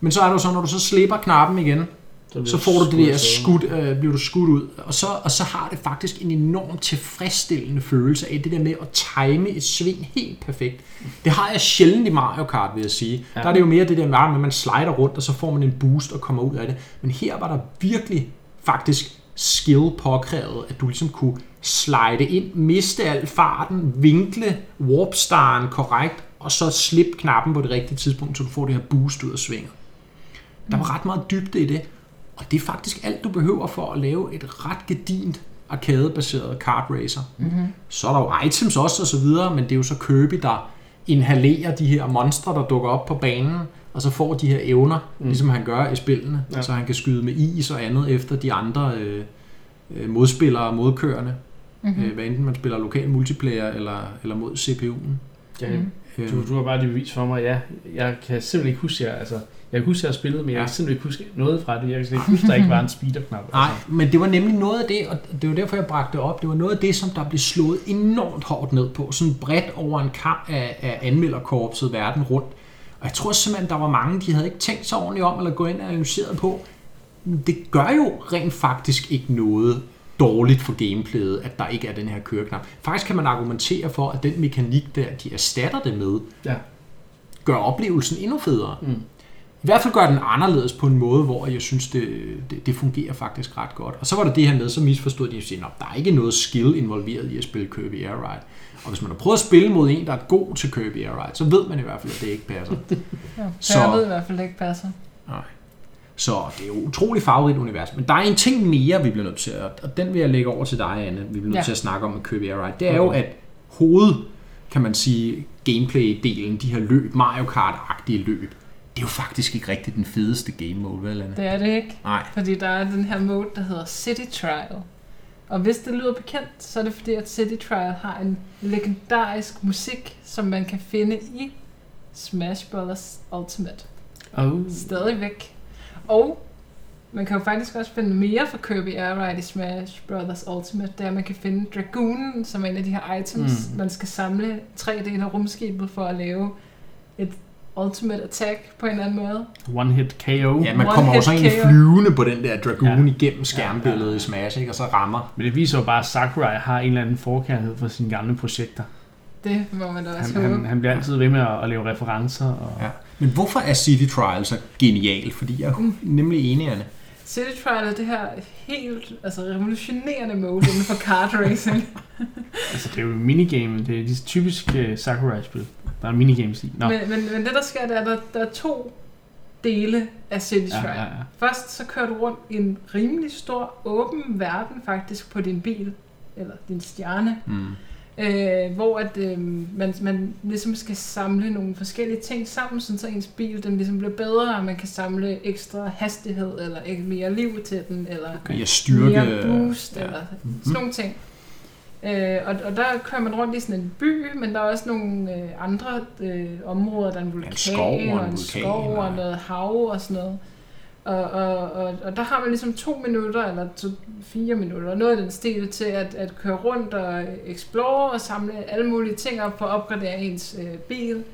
Men så er jo så, når du så slipper knappen igen, bliver så får du det der afsted. skud, øh, bliver du skudt ud. Og så, og så har det faktisk en enorm tilfredsstillende følelse af det der med at time et sving helt perfekt. Det har jeg sjældent i Mario Kart, vil jeg sige. Ja. Ja. Der er det jo mere det der med, at man slider rundt, og så får man en boost og kommer ud af det. Men her var der virkelig faktisk skill påkrævet, at du ligesom kunne slide ind, miste al farten, vinkle warpstaren korrekt, og så slippe knappen på det rigtige tidspunkt, så du får det her boost ud af svinget. Der var ret meget dybde i det, og det er faktisk alt, du behøver for at lave et ret gedint arcade-baseret kart racer. Mm-hmm. Så er der jo items også og så videre, men det er jo så Kirby, der inhalerer de her monstre, der dukker op på banen, og så får de her evner, mm. ligesom han gør i spillene, ja. så han kan skyde med is og andet efter de andre øh, øh modspillere og modkørende. Mm-hmm. Øh, hvad enten man spiller lokal multiplayer eller, eller mod CPU'en. Ja, mm. du, du har bare det bevis for mig, ja. Jeg kan simpelthen ikke huske, jeg, altså, jeg kan huske, at jeg har spillet, men jeg kan simpelthen ikke huske noget fra det. Jeg kan ikke huske, at der ikke var en speederknap. Nej, men det var nemlig noget af det, og det var derfor, jeg bragte det op. Det var noget af det, som der blev slået enormt hårdt ned på. Sådan bredt over en kamp af, af anmelderkorpset verden rundt. Og jeg tror simpelthen, der var mange, de havde ikke tænkt sig ordentligt om, eller gå ind og analyseret på. Det gør jo rent faktisk ikke noget dårligt for gameplayet, at der ikke er den her køreknap. Faktisk kan man argumentere for, at den mekanik der, de erstatter det med, ja. gør oplevelsen endnu federe. Mm. I hvert fald gør den anderledes på en måde, hvor jeg synes, det, det, det fungerer faktisk ret godt. Og så var der det her med, så misforstod de, at sige, der er ikke noget skill involveret i at spille Kirby Air Ride. Og hvis man har prøvet at spille mod en, der er god til Kirby Air Ride, så ved man i hvert fald, at det ikke passer. ja, så jeg ved i hvert fald, at det ikke passer. Nej. Så det er jo utrolig farverigt univers. Men der er en ting mere, vi bliver nødt til, at, og den vil jeg lægge over til dig, Anne, vi bliver nødt ja. til at snakke om med Kirby Air Ride. Det er jo, at hoved, kan man sige, gameplay-delen, de her løb, Mario Kart-agtige løb, det er jo faktisk ikke rigtig den fedeste game mode, vel, Anne? Det er det ikke. Nej. Fordi der er den her mode, der hedder City Trial. Og hvis det lyder bekendt, så er det fordi, at City Trial har en legendarisk musik, som man kan finde i Smash Bros. Ultimate. Oh. Stadigvæk. Og man kan jo faktisk også finde mere fra Kirby Air Ride i Smash Bros. Ultimate, der man kan finde Dragoonen, som er en af de her items, mm. man skal samle tre dele af rumskibet for at lave et ultimate attack på en eller anden måde. One hit KO. Ja, man One kommer også egentlig flyvende på den der Dragoon ja. igennem skærmbilledet ja, ja. i Smash, ikke? og så rammer. Men det viser jo bare, at Sakurai har en eller anden forkærlighed for sine gamle projekter. Det må man da også han, han, han bliver altid ved med at, at lave referencer. Og... Ja. Men hvorfor er City Trial så genial? Fordi jeg er mm. nemlig enig, Anne. City Trial er det her helt altså revolutionerende mode inden for kart racing. altså det er jo minigame, det er de typiske Sakurai-spil. Der er minigames i. No. Men, men, men det der sker, det er, at der, der er to dele af City Trial. Ja, ja, ja. Først så kører du rundt i en rimelig stor åben verden faktisk på din bil, eller din stjerne. Mm øh, hvor at, øh, man, man ligesom skal samle nogle forskellige ting sammen, sådan så ens bil den ligesom bliver bedre, og man kan samle ekstra hastighed, eller mere liv til den, eller okay. styrke, mere boost, ja. eller mm-hmm. sådan nogle ting. Øh, og, og der kører man rundt i sådan en by, men der er også nogle øh, andre øh, områder, der er en vulkan, en skov og en, og en vulkan, skov og noget hav og sådan noget. Og, og, og, og der har man ligesom to minutter, eller to, fire minutter, noget af den stil til at, at køre rundt og explore og samle alle mulige ting op for at opgradere ens øh, bil.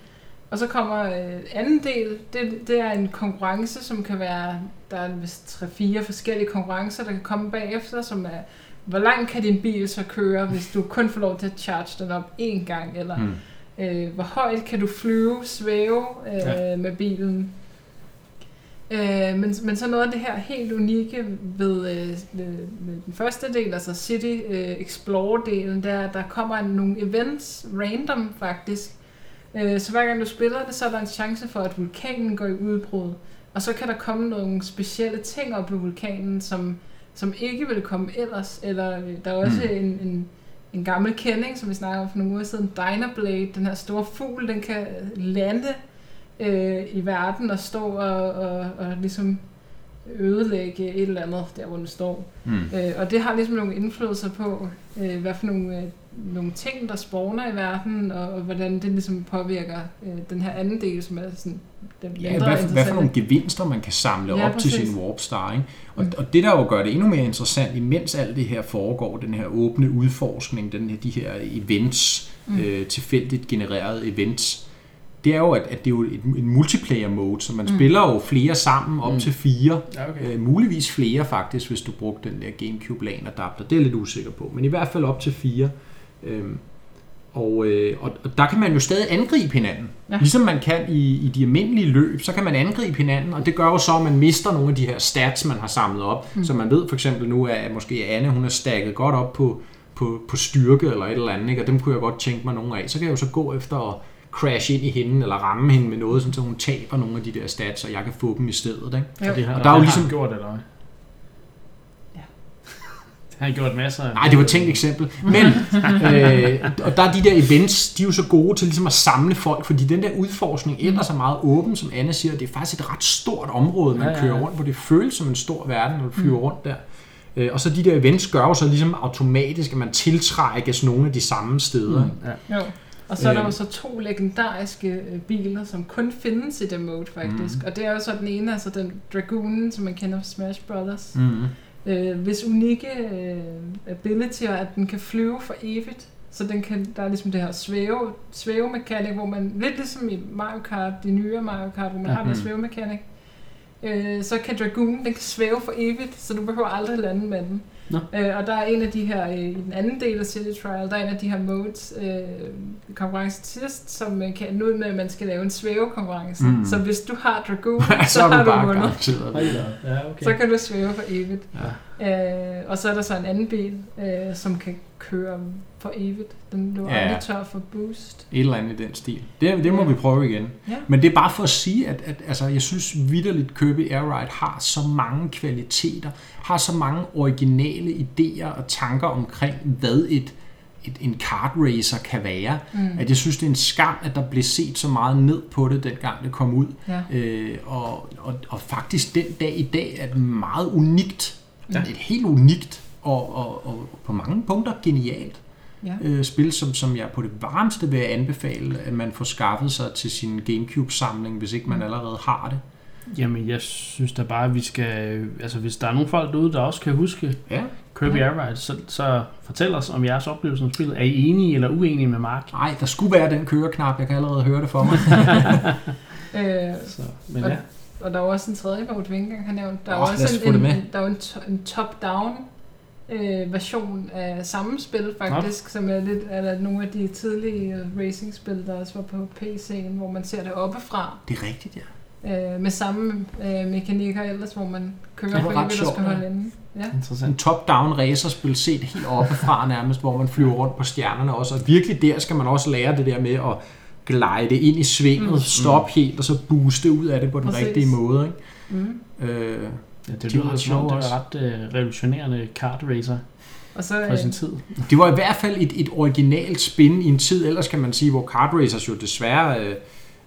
Og så kommer øh, anden del, det, det er en konkurrence, som kan være, der er vist tre-fire forskellige konkurrencer, der kan komme bagefter, som er, hvor langt kan din bil så køre, hvis du kun får lov til at charge den op én gang, eller mm. øh, hvor højt kan du flyve, svæve øh, ja. med bilen, Øh, men, men så noget af det her helt unikke ved, øh, ved, ved den første del, altså City øh, Explore-delen, der der kommer nogle events random faktisk. Øh, så hver gang du spiller det, så er der en chance for, at vulkanen går i udbrud. Og så kan der komme nogle specielle ting op ved vulkanen, som, som ikke vil komme ellers. Eller øh, der er også mm. en, en, en gammel kending, som vi snakkede om for nogle uger siden, Dynablade, den her store fugl, den kan lande øh, i verden og stå og, og, og ligesom ødelægge et eller andet, der hvor den står. Mm. Øh, og det har ligesom nogle indflydelser på, øh, hvad for nogle, øh, nogle ting, der spawner i verden, og, og hvordan det ligesom påvirker øh, den her anden del, som er sådan den ja, hvad, hvad for nogle gevinster, man kan samle ja, op præcis. til sin Warp Star. Ikke? Og, mm. og det, der jo gør det endnu mere interessant, imens alt det her foregår, den her åbne udforskning, den her, de her events, mm. øh, tilfældigt genererede events, det er jo, at, at det er jo et, en multiplayer mode, så man mm. spiller jo flere sammen, op mm. til fire. Okay. øh, muligvis flere faktisk, hvis du brugte den der Gamecube LAN adapter. Det er jeg lidt usikker på, men i hvert fald op til fire. Øhm, Og, øh, og, og der kan man jo stadig angribe hinanden. Ja. Ligesom man kan i, i de almindelige løb, så kan man angribe hinanden, og det gør jo så, at man mister nogle af de her stats, man har samlet op. Mm. Så man ved for eksempel nu, at måske Anne, hun er stakket godt op på, på, på styrke eller et eller andet, ikke? og dem kunne jeg godt tænke mig nogle af. Så kan jeg jo så gå efter at crash ind i hende, eller ramme hende med noget, så hun taber nogle af de der stats, og jeg kan få dem i stedet. Ikke? Og det har, Og der er jo ligesom- gjort, eller hvad? Ja. Det har han gjort masser af. Nej, det var et tænkt eksempel. Men, øh, og der er de der events, de er jo så gode til ligesom at samle folk, fordi den der udforskning ellers er meget åben, som Anne siger, det er faktisk et ret stort område, man Ja, ja, ja, ja. ja. kører rundt på. Det føles som en stor verden, når du flyver rundt der. Øh, og så de der events gør jo så ligesom automatisk, at man tiltrækkes nogle af de samme steder. Mm. Ja. Jo. Og så er der Øh. jo så to legendariske øh, biler, som kun findes i det mode, faktisk. Mm. Og det er jo så den ene, altså den Dragoonen, som man kender fra Smash Brothers. Mm. Mm. Øh, hvis unikke øh, ability er, at den kan flyve for evigt. Så den kan, der er ligesom det her svæve, svævemekanik, hvor man, lidt ligesom i Mario Kart, de nye Mario Kart, hvor man Ja. har den Mm. svævemekanik, øh, så kan Dragoon, den kan svæve for evigt, så du behøver aldrig lande med den. Nå. Øh, og der er en af de her, øh, i den anden del af City Trial, der er en af de her modes, øh, konkurrence til sidst, som øh, kan ende ud med, at man skal lave en svævekonkurrence. Mm. Så hvis du har Dragoon, så, så, har du du vundet. Ja, okay. Så kan du svæve for evigt. Ja. Øh, og så er der så en anden bil, øh, som kan køre for evigt. Den løber Ja. aldrig tør for boost. Et eller andet i den stil. Det, det må Ja. vi prøve igen. Ja. Men det er bare for at sige, at, at altså, jeg synes vidderligt, Kirby Air Ride har så mange kvaliteter, har så mange originale idéer og tanker omkring, hvad et, et, en kart racer kan være, Mm. at jeg synes, det er en skam, at der blev set så meget ned på det, dengang det kom ud. Ja. Øh, og, og, og faktisk den dag i dag er det meget unikt. Ja. Et helt unikt og, og, og på mange punkter genialt Ja. øh, spil, som, som jeg på det varmeste vil anbefale, at man får skaffet sig til sin Gamecube-samling, hvis ikke man Mm. allerede har det. Jamen, jeg synes da bare, at vi skal... Altså, hvis der er nogle folk derude, der også kan huske Ja. Kirby Ja. Air Ride, så, så fortæl os om jeres oplevelse med spillet. Er I enige eller uenige med Mark? Nej, der skulle være den køreknap, jeg kan allerede høre det for mig. Øh, Så, men Og- ja. og der er jo også en tredje mode, vi ikke har nævnt. Der er lad også en, en, der er en, to, en top-down øh, version af samme spil faktisk, som er lidt eller nogle af de tidlige racing-spil, der også var på PC'en, hvor man ser det oppefra. Det er rigtigt, ja. Øh, med samme øh, mekanikker ellers, hvor man kører Det for ret evigt og skal holde inde. Ja. En Interessant. top-down racerspil set helt oppefra nærmest, hvor man flyver rundt på stjernerne også. Og virkelig der skal man også lære det der med at glide ind i svinget, Mm. mm. stoppe helt, og så booste ud af det på den Præcis. rigtige måde. Ikke? Mm. Øh, Ja, det De var lyder ret som det var ret øh, revolutionerende kart racer Og så, fra øh, sin tid. Det var i hvert fald et, et originalt spin i en tid, ellers kan man sige, hvor kart racers jo desværre øh,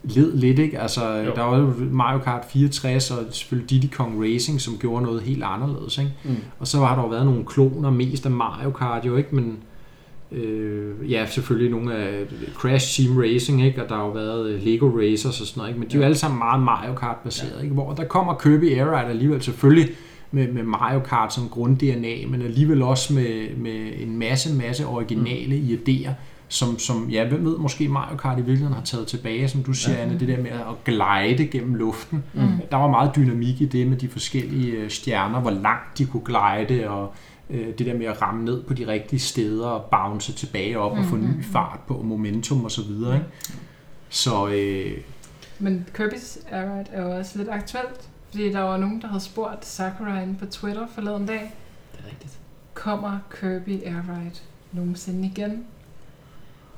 led lidt. Ikke? Altså, Jo. der var jo Mario Kart 64 og selvfølgelig Diddy Kong Racing, som gjorde noget helt anderledes. Ikke? Mm. Og så har der jo været nogle kloner, mest af Mario Kart jo ikke, men øh, ja, selvfølgelig nogle af Crash Team Racing, ikke? og der har jo været øh, Lego Racers og sådan noget, ikke? men de er jo Ja. alle sammen meget Mario Kart baseret, ikke? hvor der kommer Kirby Air Ride alligevel selvfølgelig med, med Mario Kart som grund-DNA, men alligevel også med, med en masse, masse originale mm. idéer, som, som, ja, hvem ved, måske Mario Kart i virkeligheden har taget tilbage, som du siger, Ja. Anne, det der med at glide gennem luften. Mm. Der var meget dynamik i det med de forskellige øh, stjerner, hvor langt de kunne glide, og øh, det der med at ramme ned på de rigtige steder, og bounce tilbage op, og få Mhm. ny fart på, momentum og så videre. Ikke? Så øh, Men Kirby's Air Ride er jo også lidt aktuelt, fordi der var nogen, der havde spurgt Sakurai inde på Twitter forleden dag, Det er rigtigt. kommer Kirby Air Ride nogensinde igen?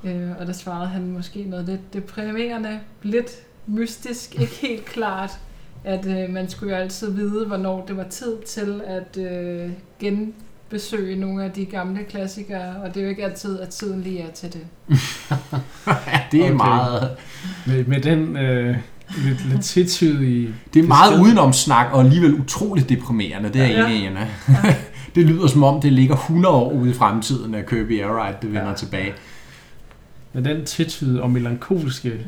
Øh, og der svarede han måske noget lidt deprimerende, lidt mystisk, ikke helt klart, at øh, man skulle jo altid vide, hvornår det var tid til at øh, genbesøge nogle af de gamle klassikere, og det er jo ikke altid, at tiden lige er til det. det er Okay. meget, Med, med den øh, lidt, lidt tvetydige... det er meget besked. udenomsnak, og alligevel utroligt deprimerende, det er Ja. enig. Ja. Det lyder som om, det ligger 100 år ude i fremtiden, at Kirby Air Ride det vender Ja. tilbage. Med den tvetydige og melankolske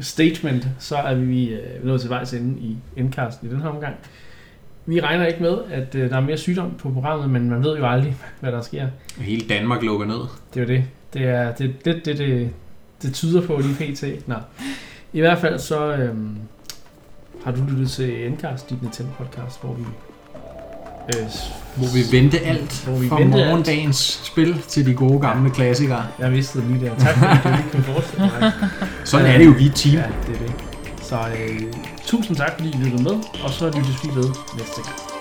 statement, så er vi øh, nået til vejs ende i endcast i den her omgang. Vi regner ikke med, at øh, der er mere sygdom på programmet, men man ved jo aldrig, hvad der sker. Hele Danmark lukker ned. Det er jo det. Det er det, det, det, det, det tyder på lige pt. Nå. I hvert fald så øhm, har du lyttet til Endcast, dit Nintendo podcast, hvor vi Øh, Hvor vi vendte alt Hvor vi fra vendte alt. morgendagens spil til de gode gamle klassikere. jeg mistede lige der. Tak fordi du lige kunne forestille mig. Sådan er det jo, vi er team. Ja, det er det. Så øh, tusind tak fordi I lyttede med, og så lyttes vi ved næste gang.